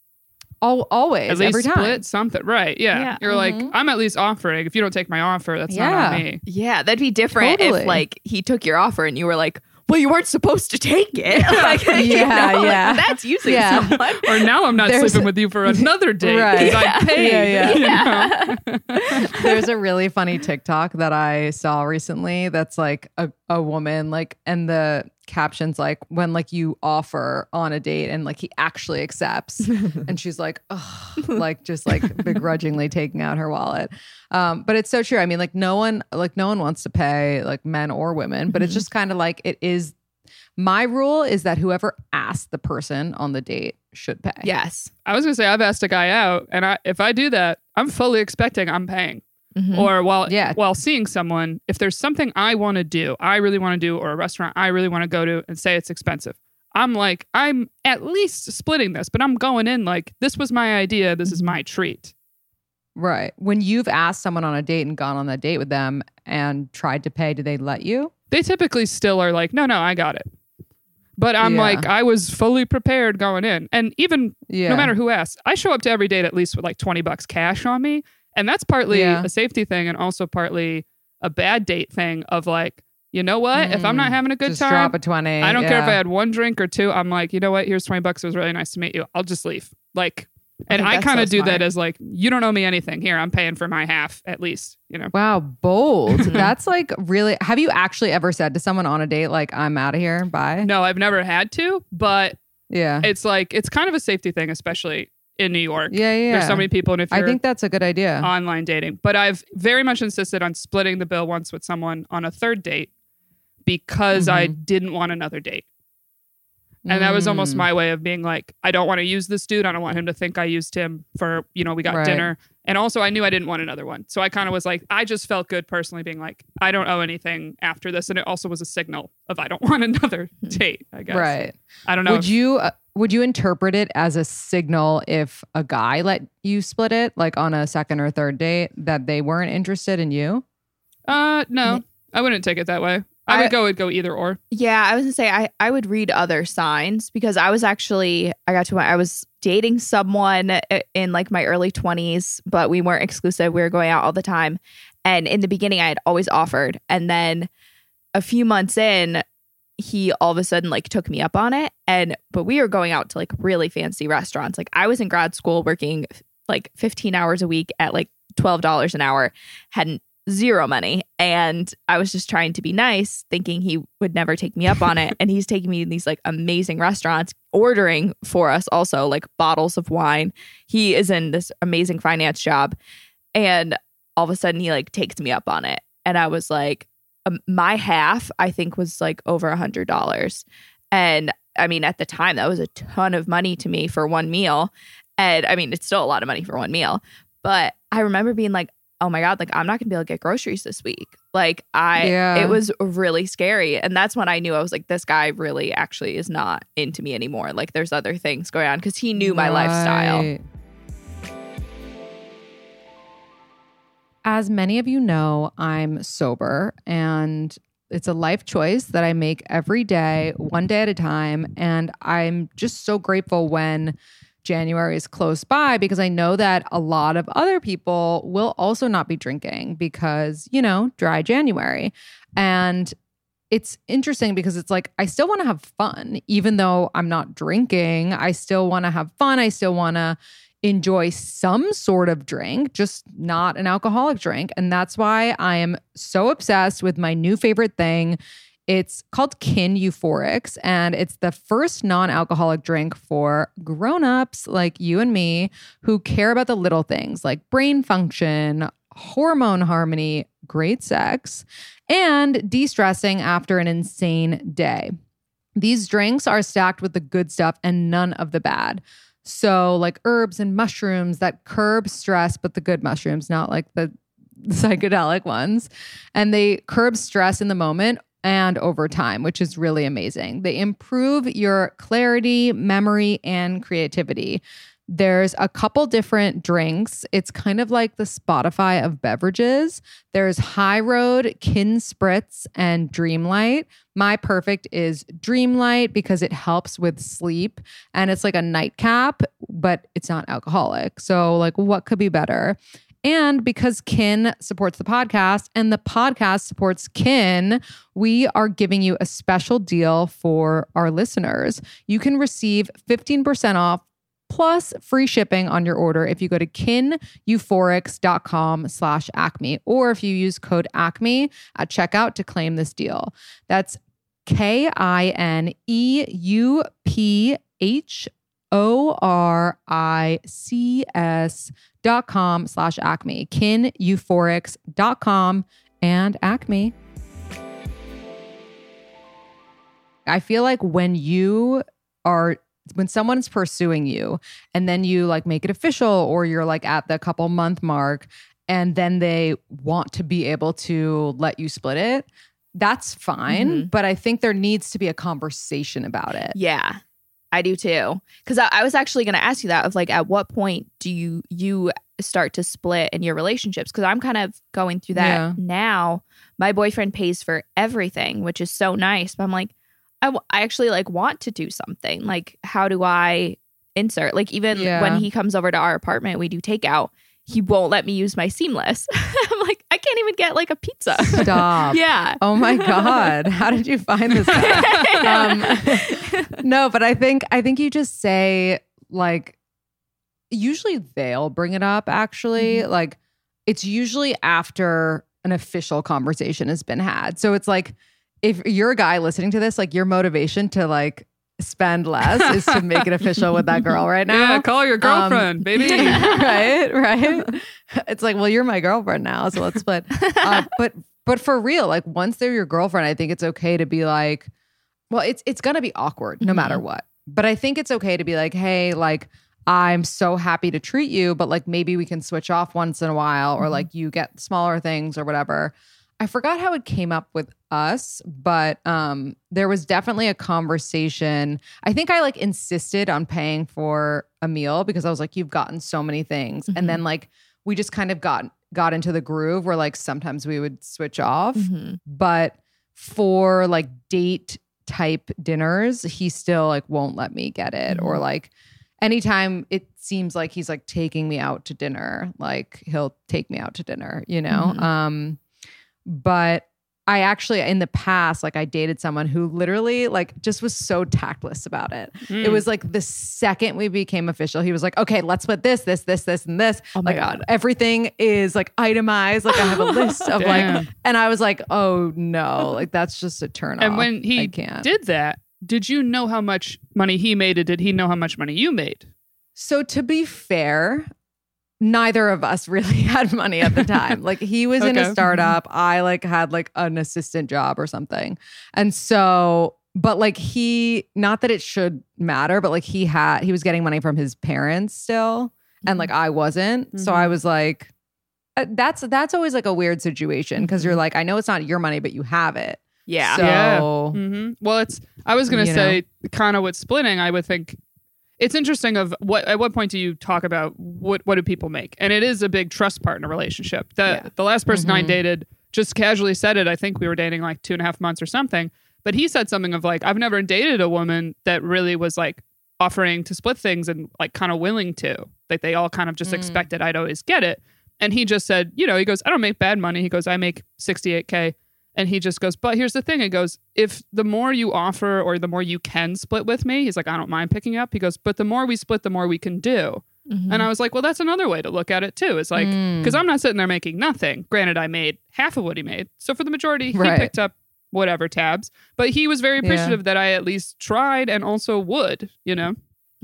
Al- always At least every time? split something, right? Yeah. Yeah. You're like, mm-hmm. I'm at least offering. If you don't take my offer, that's not on me. yeah, that'd be different Totally. if like he took your offer and you were like, well, you weren't supposed to take it. like, you Yeah, like, yeah. that's using Yeah. someone. Or now I'm not There's- sleeping with you for another date Right. because I paid. Yeah, you know? There's a really funny TikTok that I saw recently that's like a, a woman, like, and the captions like when like you offer on a date and like he actually accepts. and she's like, oh, like just like begrudgingly taking out her wallet. Um, but it's so true. I mean, like no one, like no one wants to pay like men or women, but it's just kind of like it is. My rule is that whoever asked the person on the date should pay. Yes. I was gonna say I've asked a guy out, and I if I do that, I'm fully expecting I'm paying. Mhm. Or while Yeah. while seeing someone, if there's something I want to do, I really want to do, or a restaurant I really want to go to, and say it's expensive, I'm like I'm at least splitting this, but I'm going in like this was my idea, this is my treat. Right. When you've asked someone on a date and gone on that date with them and tried to pay, do they let you? They typically still are like, no, no, I got it. But I'm Yeah. like, I was fully prepared going in, and even Yeah. no matter who asks, I show up to every date at least with like 20 bucks cash on me. And that's partly Yeah. a safety thing and also partly a bad date thing of like, you know what? If I'm not Mm, having a good time, drop a 20. I don't care if I had one drink or two. I'm like, you know what? Here's 20 bucks. It was really nice to meet you. I'll just leave. Like, And I that's kind so of do that as like, you don't owe me anything. Here, I'm paying for my half at least. You know. Wow, bold. That's like really. Have you actually ever said to someone on a date, like, I'm out of here, bye? No, I've never had to, but Yeah. it's like it's kind of a safety thing, especially in New York. yeah, yeah. There's so many people, and if I think that's a good idea. online dating, but I've very much insisted on splitting the bill once with someone on a third date because I Mm-hmm. didn't want another date. And that was almost Mm. my way of being like, I don't want to use this dude. I don't want him to think I used him for, you know, we got Right. dinner. And also, I knew I didn't want another one. So I kind of was like, I just felt good personally being like, I don't owe anything after this. And it also was a signal of I don't want another date, I guess. Right. I don't know. Would if- you uh, would you interpret it as a signal if a guy let you split it, like on a second or third date, that they weren't interested in you? Uh, no, I wouldn't take it that way. I, I- would go, would go either or. Yeah, I was gonna say I, I would read other signs because I was actually I got to my, I was dating someone in like my early twenties, but we weren't exclusive. We were going out all the time, and in the beginning I had always offered, and then a few months in, he all of a sudden like took me up on it, and but we were going out to like really fancy restaurants. Like I was in grad school working like fifteen hours a week at like twelve dollars an hour, hadn't zero money. And i was just trying to be nice thinking he would never take me up on it. And he's taking me in these like amazing restaurants ordering for us also like bottles of wine. He is in this amazing finance job. And all of a sudden he like takes me up on it. And i was like um, my half i think was like over a hundred dollars. And i mean at the time that was a ton of money to me for one meal. And i mean it's still a lot of money for one meal. But i remember being like oh my god like i'm not gonna be able to get groceries this week. Like i Yeah. it was really scary. And that's when i knew i was like this guy really actually is not into me anymore. Like there's other things going on. Because he knew my lifestyle As many of you know, I'm sober and it's a life choice that I make every day, one day at a time. And I'm just so grateful when January is close by because I know that a lot of other people will also not be drinking because, you know, dry January. And it's interesting because it's like I still want to have fun, even though I'm not drinking. I still want to have fun. I still want to enjoy some sort of drink, just not an alcoholic drink. And that's why I am so obsessed with my new favorite thing. It's called Kin Euphorics, and it's the first non alcoholic drink for grown-ups like you and me who care about the little things like brain function, hormone harmony, great sex, and de stressing after an insane day. These drinks are stacked with the good stuff and none of the bad. So, like herbs and mushrooms that curb stress, but the good mushrooms, not like the psychedelic ones. And they curb stress in the moment and over time, which is really amazing. They improve your clarity, memory, and creativity. There's a couple different drinks. It's kind of like the Spotify of beverages. There's High Road, Kin Spritz, and Dreamlight. My perfect is Dreamlight because it helps with sleep and it's like a nightcap, but it's not alcoholic. So, like, what could be better? And because Kin supports the podcast and the podcast supports Kin, we are giving you a special deal for our listeners. You can receive 15% off plus free shipping on your order if you go to kineuphorics.com slash acme or if you use code acme at checkout to claim this deal. That's k-i-n-e-u-p-h-o-r-i-c-s dot com slash acme. Kineuphorics.com and acme. I feel like when you are when someone's pursuing you and then you like make it official or you're like at the couple month mark and then they want to be able to let you split it that's fine mm-hmm. but i think there needs to be a conversation about it Yeah, I do too. Because I, I was actually going to ask you that of like, at what point do you you start to split in your relationships? Because I'm kind of going through that Yeah. now. My boyfriend pays for everything, which is so nice. But I'm like, I, w- I actually like want to do something. Like, how do I insert? Like, even Yeah. when he comes over to our apartment, we do takeout. He won't let me use my seamless. I'm like, I can't even get like a pizza. stop yeah. Oh my God. How did you find this um, no, but I think I think you just say like usually they'll bring it up actually. Mm-hmm. Like it's usually after an official conversation has been had. So it's like if you're a guy listening to this, like your motivation to like spend less is to make it official with that girl right now. Yeah, call your girlfriend, Um, baby. right, right. It's like, well, you're my girlfriend now, so let's split. Uh, but but for real, like once they're your girlfriend, I think it's okay to be like, well, it's it's gonna be awkward no matter what. But I think it's okay to be like, hey, like I'm so happy to treat you, but like maybe we can switch off once in a while, or like you get smaller things or whatever. I forgot how it came up with us, but um there was definitely a conversation. I think I like insisted on paying for a meal because I was like, you've gotten so many things. And then like we just kind of got got into the groove where like sometimes we would switch off. Mhm. But for like date type dinners, he still like won't let me get it. Or like anytime it seems like he's like taking me out to dinner, like he'll take me out to dinner, you know? Mhm. Um but I actually in the past like I dated someone who literally like just was so tactless about it. It Mm. was like the second we became official, he was like, "Okay, let's put this, this, this, this, and this." Oh my like, God. everything is like itemized. Like I have a list of like, and I was like, "Oh no, like that's just a turn and off." when he did that, did you know how much money he made, or did he know how much money you made? So to be fair, neither of us really had money at the time. like he was in a startup, I like had like an assistant job or something. And so but like he not that it should matter, but like he had he was getting money from his parents still and like I wasn't. So I was like uh, that's that's always like a weird situation because you're like I know it's not your money but you have it. Yeah. So Yeah. hmm Well, it's. I was going to say, kind of with splitting. I would think it's interesting. Of what at what point do you talk about what what do people make? And it is a big trust partner relationship. The Yeah. the last person I Mhm. dated just casually said it. I think we were dating like two and a half months or something. But he said something of like, I've never dated a woman that really was like offering to split things and like kind of willing to. Like they all kind of just Mm. expected I'd always get it. And he just said, you know, he goes, I don't make bad money. He goes, I make 68K. And he just goes, but here's the thing. He goes, if the more you offer or the more you can split with me, he's like, I don't mind picking up. He goes, but the more we split, the more we can do. Mhm. And I was like, well, that's another way to look at it too. It's like, Mm. because I'm not sitting there making nothing. Granted, I made half of what he made. So for the majority, he Right. picked up whatever tabs. But he was very Yeah. appreciative that I at least tried and also would, you know?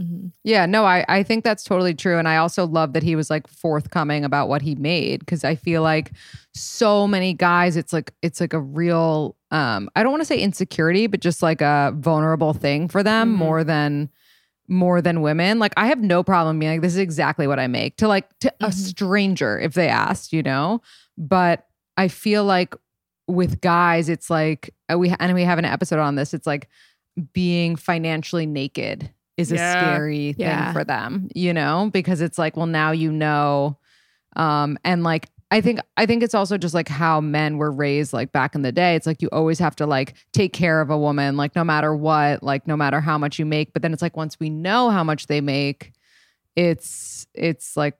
Mhm. Yeah, no, I, I think that's totally true. And I also love that he was like forthcoming about what he made because I feel like so many guys, it's like it's like a real um, I don't want to say insecurity, but just like a vulnerable thing for them Mhm. more than more than women. Like I have no problem being like, this is exactly what I make to like to a Mhm. stranger if they asked, you know? But I feel like with guys, it's like uh, we and we have an episode on this. It's like being financially naked is a scary thing Yeah. for them, you know, because it's like, well, now you know. Um, and like I think I think it's also just like how men were raised like back in the day. It's like you always have to like take care of a woman, like no matter what, like no matter how much you make. But then it's like once we know how much they make, it's it's like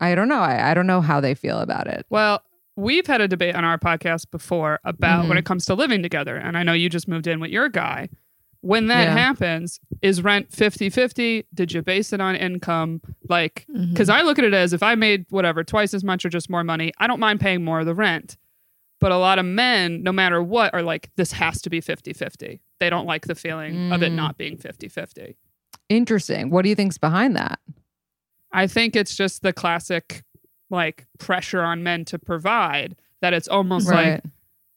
I don't know. I, I don't know how they feel about it. Well, we've had a debate on our podcast before about Mm-hmm. when it comes to living together. And I know you just moved in with your guy. When that Yeah. happens, is rent 50 50? Did you base it on income? Like, because I look at it as if I made whatever, twice as much or just more money, I don't mind paying more of the rent. But a lot of men, no matter what, are like, this has to be 50 50. They don't like the feeling of it Mm. not being 50 50. Interesting. What do you think's behind that? I think it's just the classic like pressure on men to provide that it's almost like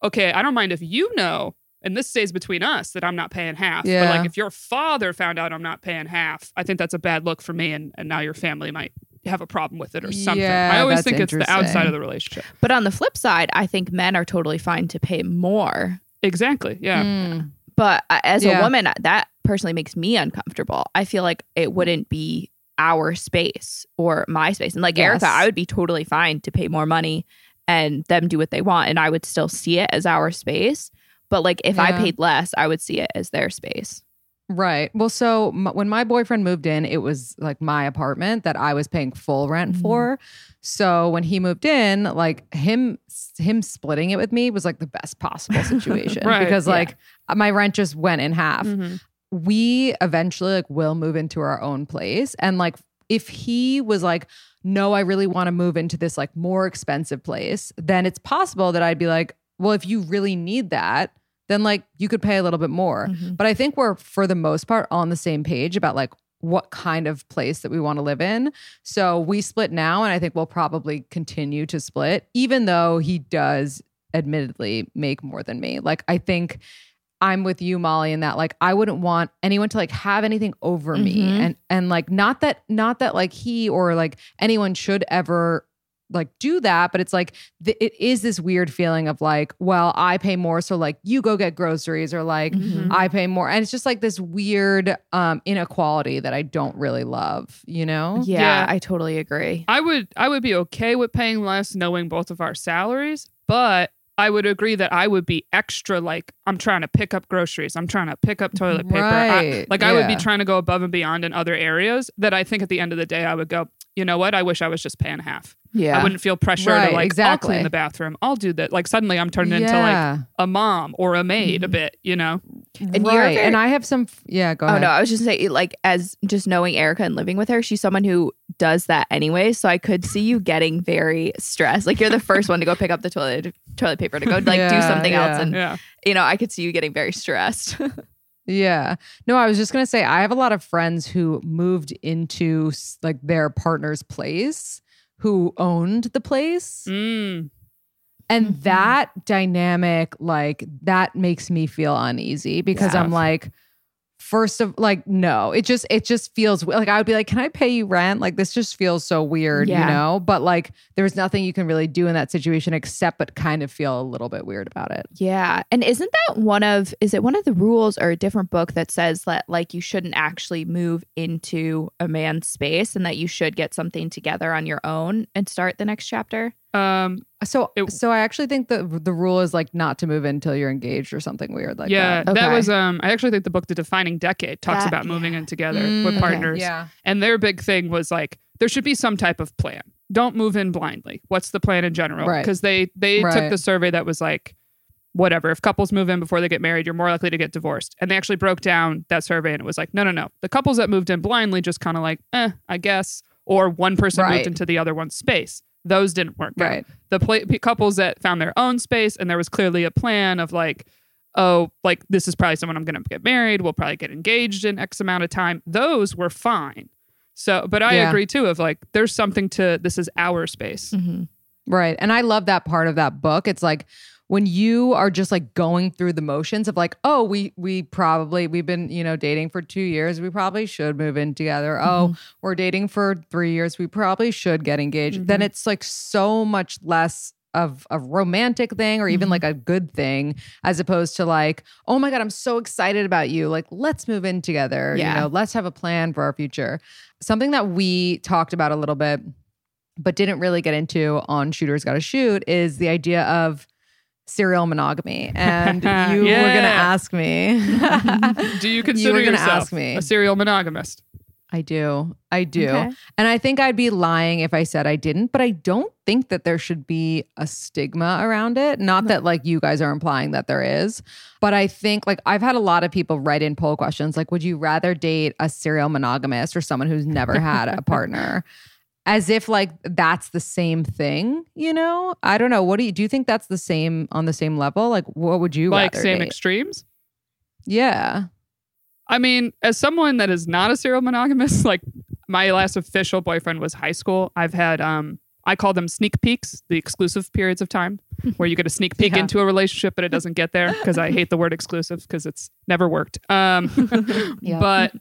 okay, I don't mind if you know, and this stays between us that I'm not paying half. But like if your father found out I'm not paying half, I think that's a bad look for me, and, and now your family might have a problem with it or something. Yeah, I always think it's the outside of the relationship. But on the flip side, I think men are totally fine to pay more. Exactly. Yeah. Mm. But uh, as Yeah. a woman, that personally makes me uncomfortable. I feel like it wouldn't be our space or my space. And like Erica, I would be totally fine to pay more money and them do what they want. And I would still see it as our space. But like if I paid less, I would see it as their space. Right. Well, so m- when my boyfriend moved in, it was like my apartment that I was paying full rent Mhm. for. So when he moved in, like him him splitting it with me was like the best possible situation Right, because yeah. like my rent just went in half. Mhm. We eventually like will move into our own place and like if he was like, no, I really want to move into this like more expensive place, then it's possible that I'd be like, well, if you really need that, then like you could pay a little bit more. Mhm. But I think we're for the most part on the same page about like what kind of place that we want to live in. So we split now and I think we'll probably continue to split even though he does admittedly make more than me. Like I think I'm with you Molly in that like I wouldn't want anyone to like have anything over me Mhm. and and like not that not that like he or like anyone should ever like do that but it's like th- it is this weird feeling of like well I pay more so like you go get groceries or like Mhm. I pay more. And it's just like this weird um inequality that I don't really love, you know? Yeah, Yeah. I totally agree. I would I would be okay with paying less knowing both of our salaries, but I would agree that I would be extra like I'm trying to pick up groceries, I'm trying to pick up toilet paper. I- Right, like I would be trying to go above and beyond in other areas that I think at the end of the day I would go, you know what? I wish I was just paying half. Yeah. I wouldn't feel pressure Right, to like I'll clean the bathroom. I'll do that. Like suddenly I'm turning into like a mom or a maid a mm. bit, you know? And right. very- and I have some yeah, go ahead. Oh ahead. no, I was just saying, like, as just knowing Erica and living with her, she's someone who does that anyway. So I could see you getting very stressed. Like you're the first one to go pick up the toilet toilet paper to go like do Yeah, something else, and Yeah. you know, I could see you getting very stressed. Yeah. No, I was just going to say I have a lot of friends who moved into like their partner's place who owned the place. Mm. And Mhm. that dynamic, like, that makes me feel uneasy because Yeah. I'm like, first of like, no, it just, it just feels like I would be like, can I pay you rent? Like, this just feels so weird, Yeah. you know? But like, there's nothing you can really do in that situation except but kind of feel a little bit weird about it. yeah. And isn't that one of is it one of the rules or a different book that says that like you shouldn't actually move into a man's space and that you should get something together on your own and start the next chapter? Um So, It- so I actually think the the rule is like not to move in until you're engaged or something weird like yeah, that. that Okay. was um I actually think the book The Defining Decade talks That- about moving yeah. in together Mm, with okay. partners. Yeah. And their big thing was like there should be some type of plan. Don't move in blindly. What's the plan in general? Right. Because they they took the survey that was like whatever. If couples move in before they get married, you're more likely to get divorced. And they actually broke down that survey and it was like, no, no, no. The couples that moved in blindly just kind of like, eh, I guess. Or one person Right. moved into the other one's space. Those didn't work out Right. the pla- p- couples that found their own space and there was clearly a plan of like oh like this is probably someone i'm going to get married we'll probably get engaged in x amount of time those were fine so but i Yeah. agree too of like there's something to this is our space Mm-hmm. Right. And I love that part of that book. It's like when you are just like going through the motions of like, oh, we we probably we've been, you know, dating for 2 years, we probably should move in together. Oh, mm-hmm. we're dating for 3 years, we probably should get engaged. Then mm-hmm. it's like so much less of a romantic thing or even mm-hmm. like a good thing as opposed to like oh my god i'm so excited about you like let's move in together Yeah. you know let's have a plan for our future something that we talked about a little bit but didn't really get into on Shooters Gotta Shoot is the idea of serial monogamy. And you were going to ask me. do you consider gonna yourself ask me. a serial monogamist I do. I do. Okay. And I think I'd be lying if I said I didn't, but I don't think that there should be a stigma around it. Not that like you guys are implying that there is, but I think like I've had a lot of people write in poll questions like, would you rather date a serial monogamist or someone who's never had a partner? As if like that's the same thing, you know? I don't know. What do you do you think that's the same on the same level? Like what would you like same date? extremes yeah. I mean, as someone that is not a serial monogamous, like my last official boyfriend was high school. I've had um I call them sneak peeks, the exclusive periods of time where you get a sneak peek Yeah. into a relationship but it doesn't get there because I hate the word exclusive because it's never worked. Um Yeah. but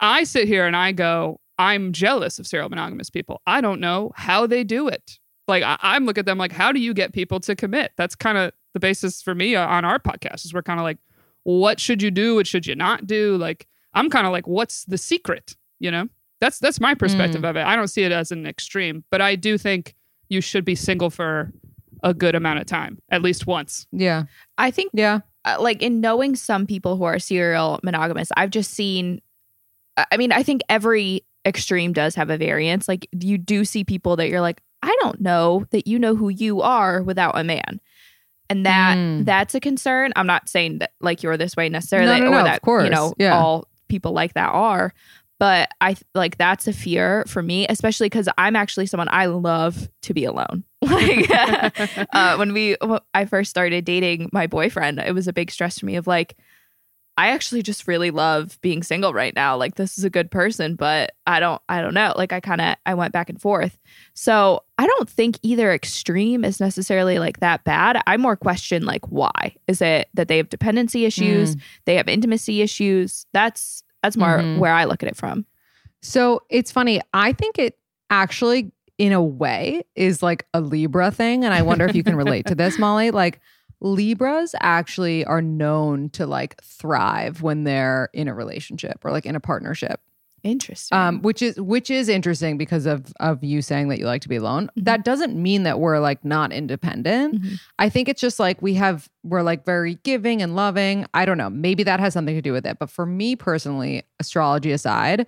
I sit here and I go, I'm jealous of serial monogamous people. I don't know how they do it. Like I, I'm look at them like, how do you get people to commit? That's kind of the basis for me uh, on our podcast. Is we're kind of like, what should you do? What should you not do? Like I'm kind of like, what's the secret? You know, that's that's my perspective of it. I don't see it as an extreme, but I do think you should be single for a good amount of time, at least once. Yeah. I think Yeah. uh, like in knowing some people who are serial monogamous, I've just seen. I I mean, I think every extreme does have a variance. Like you do see people that you're like, I don't know that you know who you are without a man, and that Mm. that's a concern. I'm not saying that like you're this way necessarily, no, or no, of that course. you know Yeah. all people like that are. but I like that's a fear for me, especially because I'm actually someone I love to be alone. Like uh, when we, when I first started dating my boyfriend, it was a big stress for me of like, I actually just really love being single right now. Like this is a good person, but I don't I don't know. Like I kind of I went back and forth. So, I don't think either extreme is necessarily like that bad. I more question like why? Is it that they have dependency issues, they have intimacy issues? That's that's more Mhm. where I look at it from. So it's funny. I think it actually, in a way, is like a Libra thing. And I wonder if you can relate to this, Molly. Like, Libras actually are known to like thrive when they're in a relationship or like in a partnership. Interesting. Um, which is which is interesting because of of you saying that you like to be alone. Mhm. That doesn't mean that we're like not independent. Mhm. I think it's just like we have we're like very giving and loving. I don't know. Maybe that has something to do with it. But for me personally, astrology aside,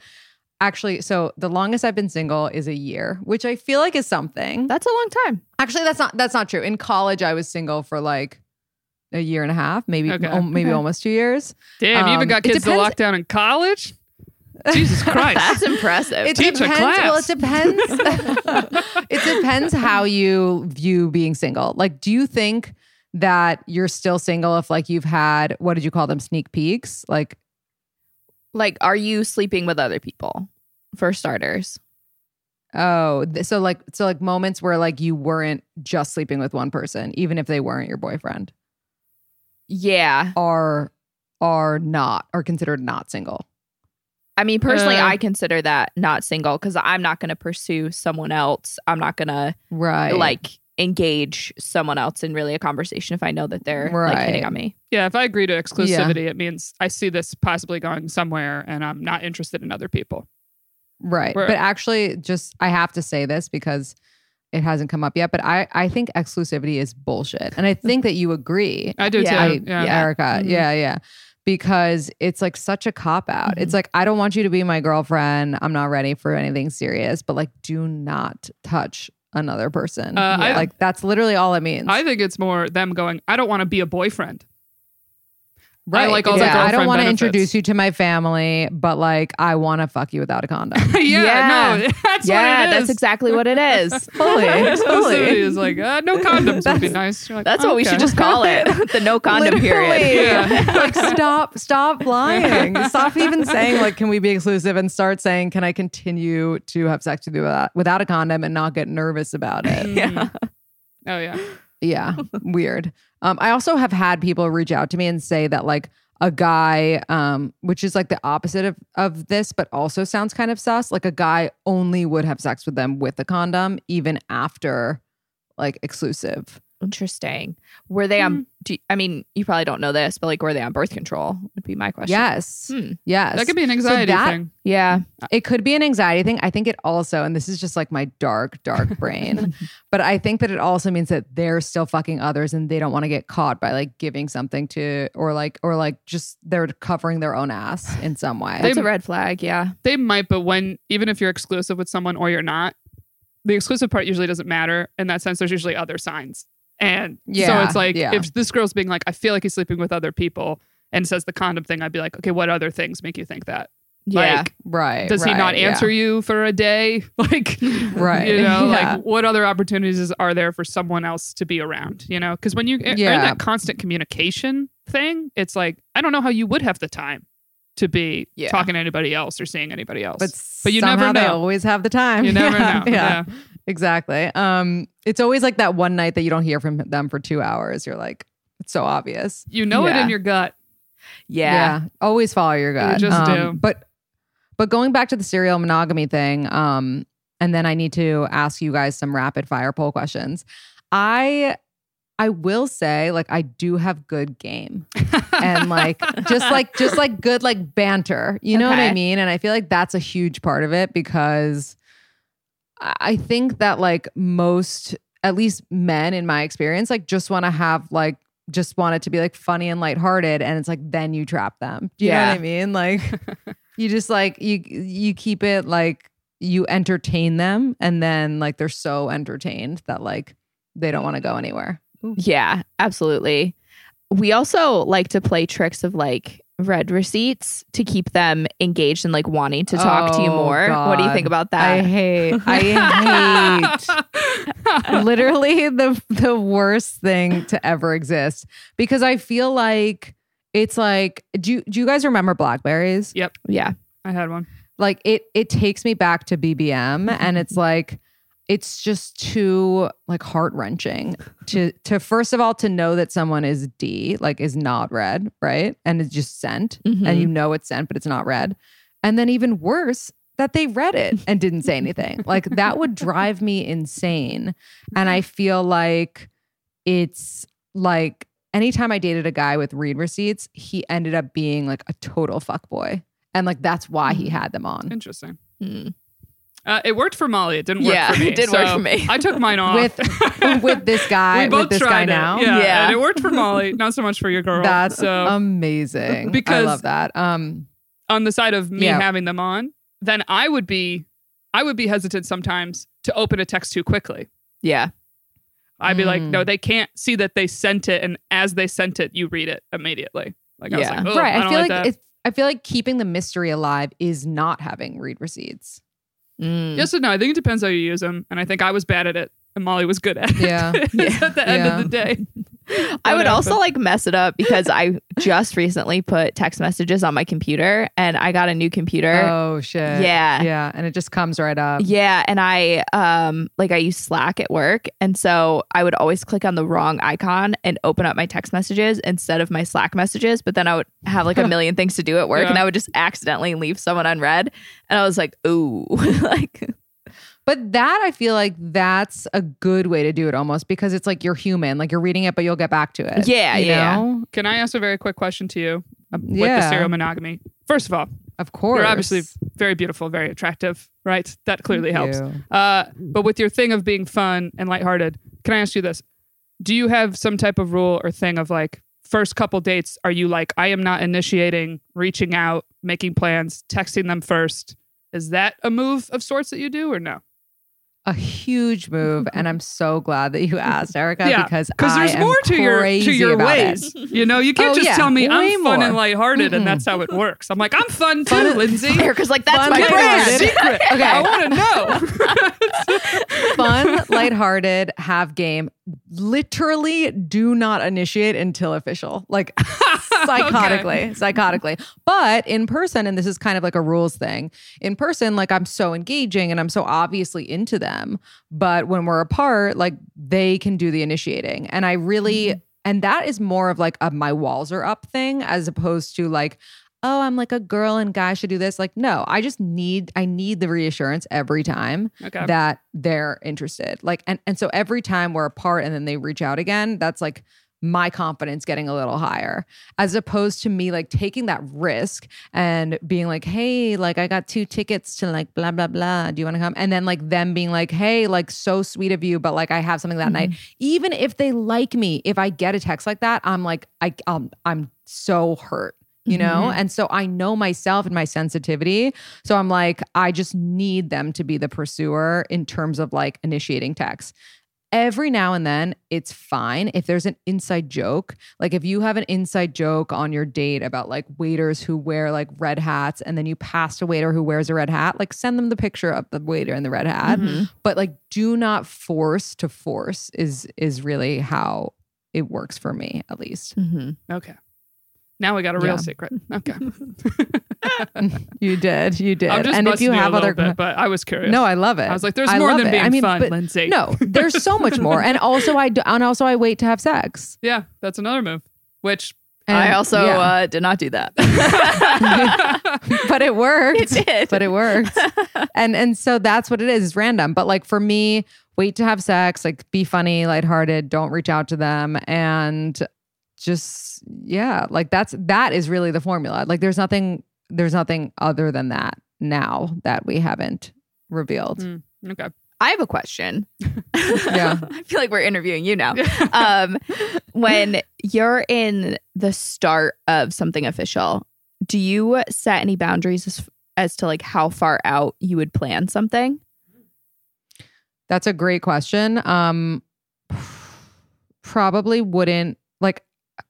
actually, so the longest I've been single is a year, which I feel like is something. That's a long time. Actually, that's not that's not true. In college, I was single for like a year and a half, maybe Okay. maybe Okay. almost two years. Damn, you even Um, got it kids to depends- lock down in college? Jesus Christ. That's impressive. It Teach a depends. Well, it depends. it depends how you view being single. Like, do you think that you're still single if like you've had what did you call them sneak peeks? Like, like are you sleeping with other people? For starters. oh, so like so like moments where like you weren't just sleeping with one person, even if they weren't your boyfriend, Yeah. are are not are considered not single. I mean, personally, Uh, I consider that not single because I'm not going to pursue someone else. I'm not going to Right. like engage someone else in really a conversation if I know that they're like hitting on me. Yeah, if I agree to exclusivity, it means I see this possibly going somewhere and I'm not interested in other people. Right. Where- but actually, just I have to say this because it hasn't come up yet, but I, I think exclusivity is bullshit. And I think that you agree. I do Yeah. too. Yeah. Yeah. Erica. Mhm. Yeah, yeah. Because it's like such a cop out. Mhm. It's like, I don't want you to be my girlfriend. I'm not ready for anything serious, but like, do not touch another person. Uh, I- like, that's literally all it means. I think it's more them going, I don't want to be a boyfriend. Right. like all the yeah, I don't want to introduce you to my family, but like, I want to fuck you without a condom. yeah, Yeah. no, that's yeah, what it is. that's exactly what it is. Fully. Exclusivity fully. is like, uh, no condoms would be That's- nice. Like, That's what we should just call it the no condom period. Yeah. like stop stop lying stop even saying like can we be exclusive and start saying can i continue to have sex with you without, without a condom and not get nervous about it Mm. Oh, yeah. Yeah weird. Um i also have had people reach out to me and say that like a guy um which is like the opposite of of this but also sounds kind of sus like a guy only would have sex with them with a condom even after like exclusive Interesting. Were they on? Do you- I mean, you probably don't know this, but like, were they on birth control? Would be my question. yes Hmm. yes That could be an anxiety that- thing. Yeah. It could be an anxiety thing. I think it also, and this is just like my dark, dark brain, but I think that it also means that they're still fucking others and they don't want to get caught by like giving something to, or like, or like just they're covering their own ass in some way. That's a red flag. Yeah. They might, but when, even if you're exclusive with someone or you're not, the exclusive part usually doesn't matter. In that sense, there's usually other signs. And so it's like, yeah. if this girl's being like, I feel like he's sleeping with other people and says the condom thing, I'd be like, okay, what other things make you think that? Yeah. Like, right. does he right, not yeah. answer you for a day? Like, Right, You know, yeah. like what other opportunities are there for someone else to be around? You know, because when you are in that constant communication thing, it's like, I don't know how you would have the time to be Yeah. talking to anybody else or seeing anybody else. But, But you never They know. always have the time. You never Yeah, know. Yeah, Yeah. Exactly. Um, it's always like that one night that you don't hear from them for two hours. You're like, it's so obvious. You know it in your gut. Yeah. yeah. Always follow your gut. just Um, do. But but going back to the serial monogamy thing, um, and then I need to ask you guys some rapid fire poll questions. I I will say, like, I do have good game. and like just like just like good like banter. You know what I mean? And I feel like that's a huge part of it because I think that like most at least men in my experience like just want to have like just want it to be like funny and lighthearted and it's like then you trap them. Do you know what I mean? Like you just like you you keep it like you entertain them and then like they're so entertained that like they don't want to go anywhere. Yeah, absolutely. We also like to play tricks of like read receipts to keep them engaged and like wanting to talk to you Oh, more. What do you think about that? I hate. I hate. literally the the worst thing to ever exist because I feel like it's like do you, do you guys remember Blackberries? Yep, yeah. I had one. Like it it takes me back to BBM and it's like it's just too like heart wrenching to to first of all to know that someone is D like is not read right? And it's just sent Mhm. and you know it's sent but it's not read and then even worse that they read it and didn't say anything. Like that would drive me insane. And I feel like it's like anytime I dated a guy with read receipts he ended up being like a total fuck boy and like that's why he had them on. Interesting. Hmm. Uh, it worked for Molly. It didn't work Yeah, for me. it did work for me. I took mine off with with this guy we both with this tried guy it. now Yeah, Yeah. and it worked for Molly. Not so much for your girl. That's so amazing. Because- I love that. Um, on the side of me Yeah. having them on, then I would be, I would be hesitant sometimes to open a text too quickly. Yeah. I'd be like, Mm. no, they can't see that they sent it, and as they sent it, you read it immediately. Like I was Yeah. like, right. I, don't feel like, like, it's, I feel like keeping the mystery alive is not having read receipts. Mm. Yes and no. I think it depends how you use them, and I think I was bad at it, and Molly was good at it. Yeah. at the end Yeah. of the day, I would also like mess it up because I just recently put text messages on my computer and I got a new computer. Oh shit. Yeah. Yeah. And it just comes right up. Yeah, and I um like I use Slack at work, and so I would always click on the wrong icon and open up my text messages instead of my Slack messages. But then I would have like a million things to do at work, and I would just accidentally leave someone unread, and I was like, "Ooh, like But that I feel like that's a good way to do it almost because it's like you're human. Like you're reading it, but you'll get back to it. Yeah, you yeah. know? can I ask a very quick question to you uh, with the serial monogamy? First of all, Of course. you're obviously very beautiful, very attractive, right? That clearly Thank helps. Uh, but with your thing of being fun and lighthearted, can I ask you this? Do you have some type of rule or thing of like first couple dates? Are you like, I am not initiating, reaching out, making plans, texting them first? Is that a move of sorts that you do or no? A huge move, and I'm so glad that you asked, Erica, Yeah, because Because there's more to your to your ways. it. You know, you can't Oh, just yeah, tell me I'm fun and lighthearted Mm-mm. and that's how it works. I'm like, I'm fun too, Fun- Lindsey. Erica's like that's Fun my brand." Secret. Okay. I want to know. fun, lighthearted, have game. Literally do not initiate until official. Like psychotically, psychotically. But in person, and this is kind of like a rules thing, in person, like I'm so engaging and I'm so obviously into them. But when we're apart, like they can do the initiating. And I really, mm-hmm. and that is more of like a my walls are up thing as opposed to like, oh, I'm like a girl and guy should do this. Like, no, I just need, I need the reassurance every time Okay. that they're interested. Like, and and so every time we're apart and then they reach out again, that's like my confidence getting a little higher, as opposed to me like taking that risk and being like, hey, like I got two tickets to like blah blah blah. Do you want to come? And then like them being like, hey, like so sweet of you, but like I have something that night. Even if they like me, if I get a text like that, I'm like, I um, I'm so hurt you know? And so I know myself and my sensitivity. So I'm like, I just need them to be the pursuer in terms of like initiating texts. Every now and then, it's fine if there's an inside joke. Like if you have an inside joke on your date about like waiters who wear like red hats and then you pass a waiter who wears a red hat, like send them the picture of the waiter in the red hat. But like do not force to force is is really how it works for me at least. Mhm. Okay. Now we got a real Yeah. secret. Okay. You did. You did. I'm just and if you you have a other bit, but I was curious. No, I love it. I was like, there's I more than it. being I mean, fun, but Lindsey. No, there's so much more. And also I do, and also I wait to have sex. Yeah, that's another move. Which And- I also yeah. uh, did not do that. but it worked. It did. But it worked. and and so that's what it is. It's random. But like for me, wait to have sex, like be funny, lighthearted, don't reach out to them and just yeah, like that's that is really the formula. Like there's nothing there's nothing other than that now that we haven't revealed. Mm, okay. I have a question. Yeah. I feel like we're interviewing you now. um, when you're in the start of something official, do you set any boundaries as, as to like how far out you would plan something? That's a great question. Um probably wouldn't like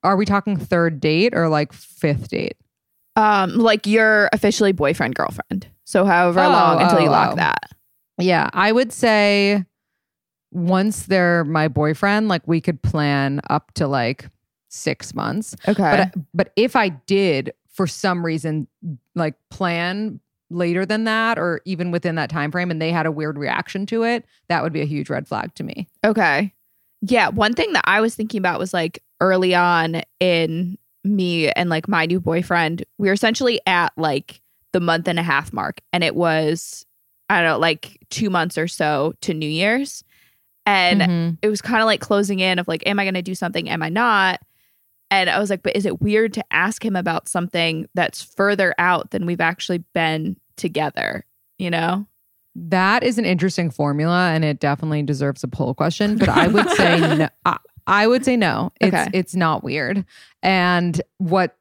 are we talking third date or like fifth date? Um, like you're officially boyfriend girlfriend. So however Oh, long until you oh, lock oh. that. Yeah, I would say once they're my boyfriend, like we could plan up to like six months. Okay. But but if I did for some reason like plan later than that or even within that time frame and they had a weird reaction to it, that would be a huge red flag to me. Okay. Yeah. One thing that I was thinking about was like early on in me and like my new boyfriend, we were essentially at like the month and a half mark. And it was, I don't know, like two months or so to New Year's. And Mhm. it was kind of like closing in of like, am I going to do something? Am I not? And I was like, but is it weird to ask him about something that's further out than we've actually been together? You know? That is an interesting formula and it definitely deserves a poll question, but I would say no. I, I would say no. It's Okay. it's not weird. And what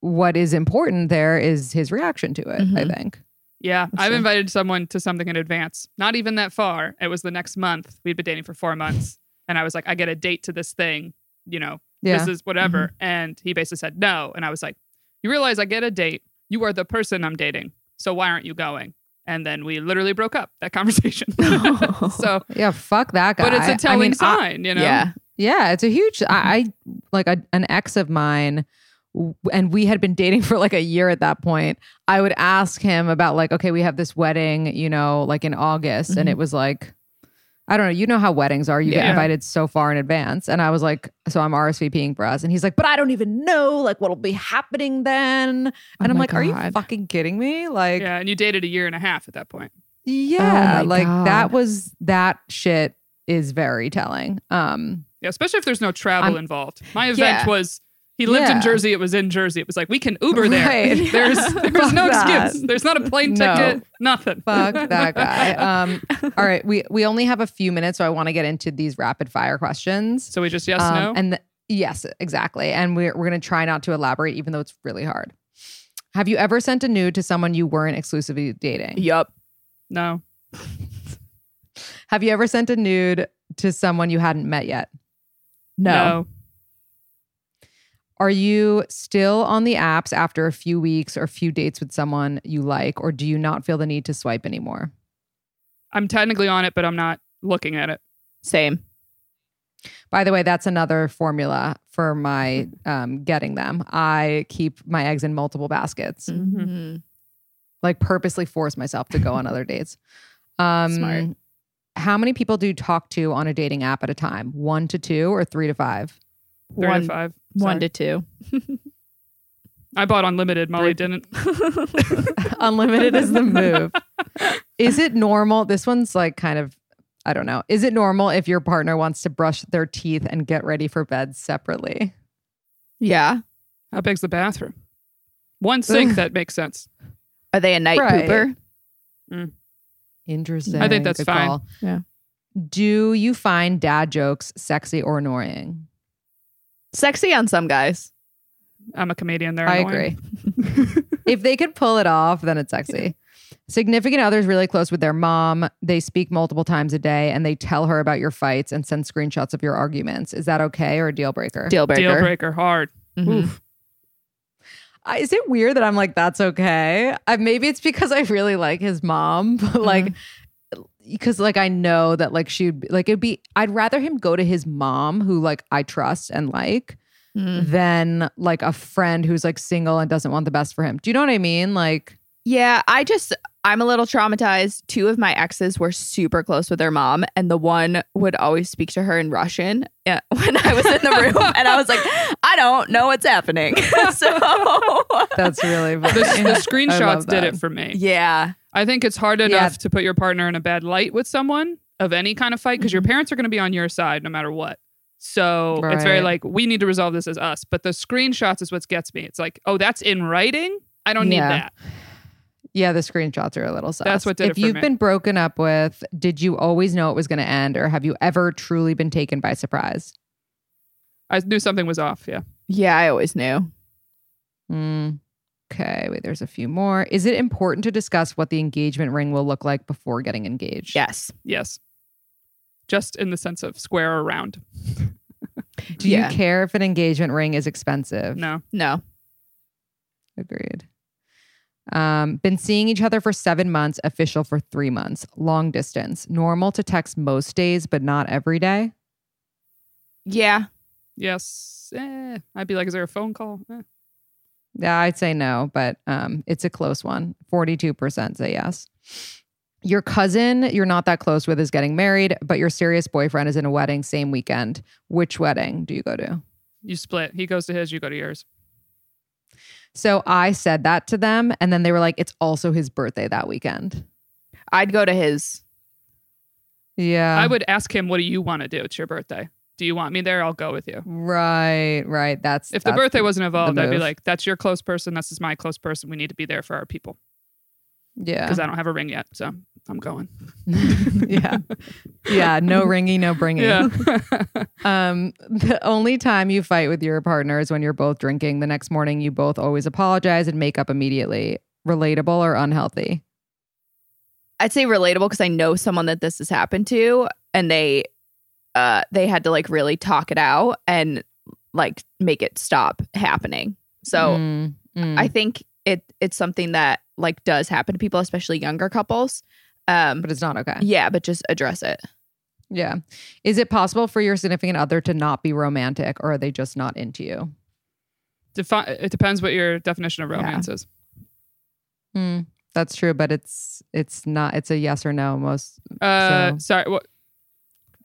what is important there is his reaction to it, I Mhm. think. Yeah, I've Sure. invited someone to something in advance. Not even that far. It was the next month. We'd been dating for four months, and I was like, I get a date to this thing. You know, Yeah. this is whatever. And he basically said no, and I was like, You realize I get a date. You are the person I'm dating. So why aren't you going? And then we literally broke up that conversation. so, yeah, fuck that guy. but it's a telling mean, I- sign, you know. Yeah. Yeah, it's a huge. I, I like a, an ex of mine, and we had been dating for like a year at that point. I would ask him about like, okay, we have this wedding, you know, like in August, and it was like, I don't know, you know how weddings are. You get invited so far in advance, and I was like, so I'm RSVPing for us, and he's like, but I don't even know like what'll be happening then, and Oh I'm like, are you fucking kidding me? Like, Yeah, and you dated a year and a half at that point. yeah, my like God. that was that shit is very telling. Um. Yeah, especially if there's no travel I'm- involved. My event Yeah. was he lived in Jersey. It was in Jersey. It was like we can Uber there. Right. There's there's no that. excuse. There's not a plane No. ticket. Nothing. Fuck that guy. Um, all right, we we only have a few minutes, so I want to get into these rapid fire questions. So we just yes Um, no. and the, yes, exactly. And we're we're gonna try not to elaborate, even though it's really hard. Have you ever sent a nude to someone you weren't exclusively dating? Yup. no. Have you ever sent a nude to someone you hadn't met yet? No. Are you still on the apps after a few weeks or a few dates with someone you like, or do you not feel the need to swipe anymore? I'm technically on it, but I'm not looking at it. Same. By the way, that's another formula for my um, getting them. I keep my eggs in multiple baskets, Mhm. like purposely force myself to go on other dates. Um, Smart. How many people do you talk to on a dating app at a time? One to two or three to five? Three One- to five. One to two. I bought unlimited. Molly Three- didn't. Unlimited is the move. Is it normal? This one's like kind of, I don't know. Is it normal if your partner wants to brush their teeth and get ready for bed separately? Yeah. How big's the bathroom? One sink. That makes sense. Are they a night Right. pooper? Interesting. I think that's Good fine. call. Yeah. Do you find dad jokes sexy or annoying? Sexy on some guys. I'm a comedian. There. I agree. if they could pull it off, then it's sexy. Significant others really close with their mom. They speak multiple times a day and they tell her about your fights and send screenshots of your arguments. Is that okay or a deal breaker? Deal breaker. Deal breaker. Hard. Mhm. Is it weird that I'm like, that's okay? I, maybe it's because I really like his mom, but like, because like I know that like she'd be, like it'd be. I'd rather him go to his mom, who like I trust and like, Mhm. than like a friend who's like single and doesn't want the best for him. Do you know what I mean? Like, Yeah, I just I'm a little traumatized. Two of my exes were super close with their mom, and the one would always speak to her in Russian uh, when I was in the room, and I was like, I don't know what's happening. so that's really The, funny. the I screenshots did it for me. yeah, I think it's hard Yeah. enough to put your partner in a bad light with someone of any kind of fight because your Mm-hmm. parents are going to be on your side no matter what. So it's very like we need to resolve this as us. But the screenshots is what gets me. It's like, oh, that's in writing. I don't need that. Yeah, the screenshots are a little sus. That's what did if it for you've me. been broken up with, did you always know it was going to end, or have you ever truly been taken by surprise? I knew something was off. Yeah. yeah, I always knew. Mm. Okay, wait. There's a few more. Is it important to discuss what the engagement ring will look like before getting engaged? Yes, Yes. Just in the sense of square or round. Do Yeah. you care if an engagement ring is expensive? No. no, Agreed. Um, been seeing each other for seven months, official for three months, long distance. Normal to text most days, but not every day. Yeah. Yes. Eh. I'd be like, is there a phone call? Eh. Yeah, I'd say no, but um, it's a close one. 42% say yes. Your cousin you're not that close with is getting married, but your serious boyfriend is in a wedding same weekend. Which wedding do you go to? You split. He goes to his, you go to yours. So I said that to them, and then they were like, it's also his birthday that weekend. I'd go to his. Yeah. I would ask him, what do you want to do? It's your birthday. Do you want me there? I'll go with you. Right, right. That's If the that's birthday wasn't involved, I'd be like, that's your close person. This is my close person. We need to be there for our people yeah, because I don't have a ring yet. So I'm going. yeah, yeah. No ringy, no bringing. Yeah. Um, the only time you fight with your partner is when you're both drinking. The next morning, you both always apologize and make up immediately. Relatable or unhealthy? I'd say relatable because I know someone that this has happened to, and they, uh, they had to like really talk it out and like make it stop happening. So Mm, mm. I think it it's something that like does happen to people, especially younger couples. Um, but it's not okay. yeah, but just address it. Yeah. Is it possible for your significant other to not be romantic, or are they just not into you? Defi- it depends what your definition of Yeah. romance is. Hmm, that's true, but it's it's not. It's a yes or no most. Uh, So- sorry. What?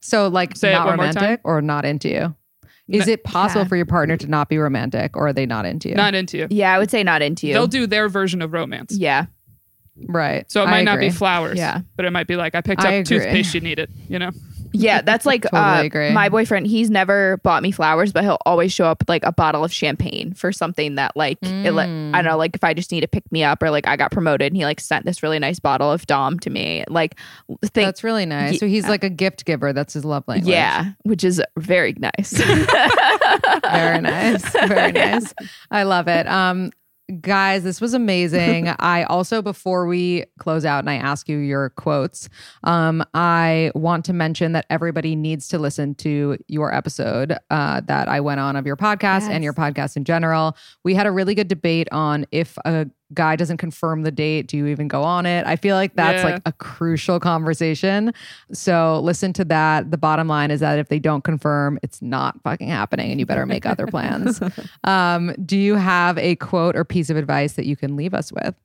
So like Say not one more time. romantic or not into you. Is it possible Yeah. for your partner to not be romantic, or are they not into you? Not into you. Yeah, I would say not into you. They'll do their version of romance. yeah, right. So it might not be flowers. Yeah. But it might be like I picked I up agree. toothpaste you needed. You know. Yeah. That's like Totally uh, agree. my boyfriend. He's never bought me flowers, but he'll always show up with like a bottle of champagne for something that like it, Mm. I don't know, like if I just need to pick me up or like I got promoted, and he like sent this really nice bottle of Dom to me. Like, think That's really nice. So he's like a gift giver. That's his love language. yeah, which is very nice. Very nice. Very nice. I love it. Um, guys, this was amazing. I also, before we close out and I ask you your quotes, um, I want to mention that everybody needs to listen to your episode uh, that I went on of your podcast and your podcast in general. We had a really good debate on if a guy doesn't confirm the date, do you even go on it? I feel like that's Yeah. like a crucial conversation. So listen to that. The bottom line is that if they don't confirm, it's not fucking happening and you better make other plans. Um, do you have a quote or piece of advice that you can leave us with?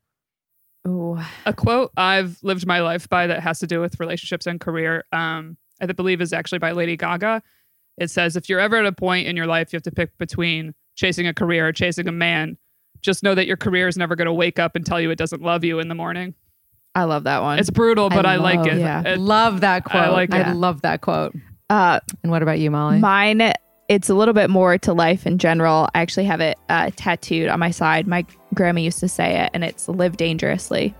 Ooh. a quote I've lived my life by that has to do with relationships and career. Um, I believe is actually by Lady Gaga. It says, if you're ever at a point in your life you have to pick between chasing a career or chasing a man, just know that your career is never going to wake up and tell you it doesn't love you in the morning. I love that one. It's brutal, but I, like love- it. yeah. It- love that quote. I like I it. love that quote. uh, And what about you, Molly? Mine, it's a little bit more to life in general. I actually have it uh, tattooed on my side. My grandma used to say it, and it's live dangerously.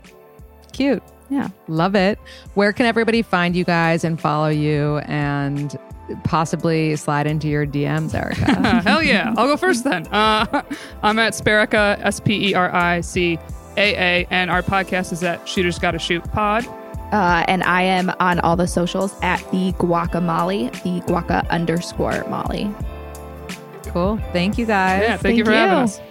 Cute. Yeah. Love it. Where can everybody find you guys and follow you and possibly slide into your DMs, Erica? Hell yeah. I'll go first then. Uh, I'm at Sperica, S P E R I C A A, and our podcast is at Shooters Gotta Shoot Pod. Uh, and I am on all the socials at the guacamole, the guaca underscore molly. cool. Thank you guys. Yeah, thank, you for Thank having us.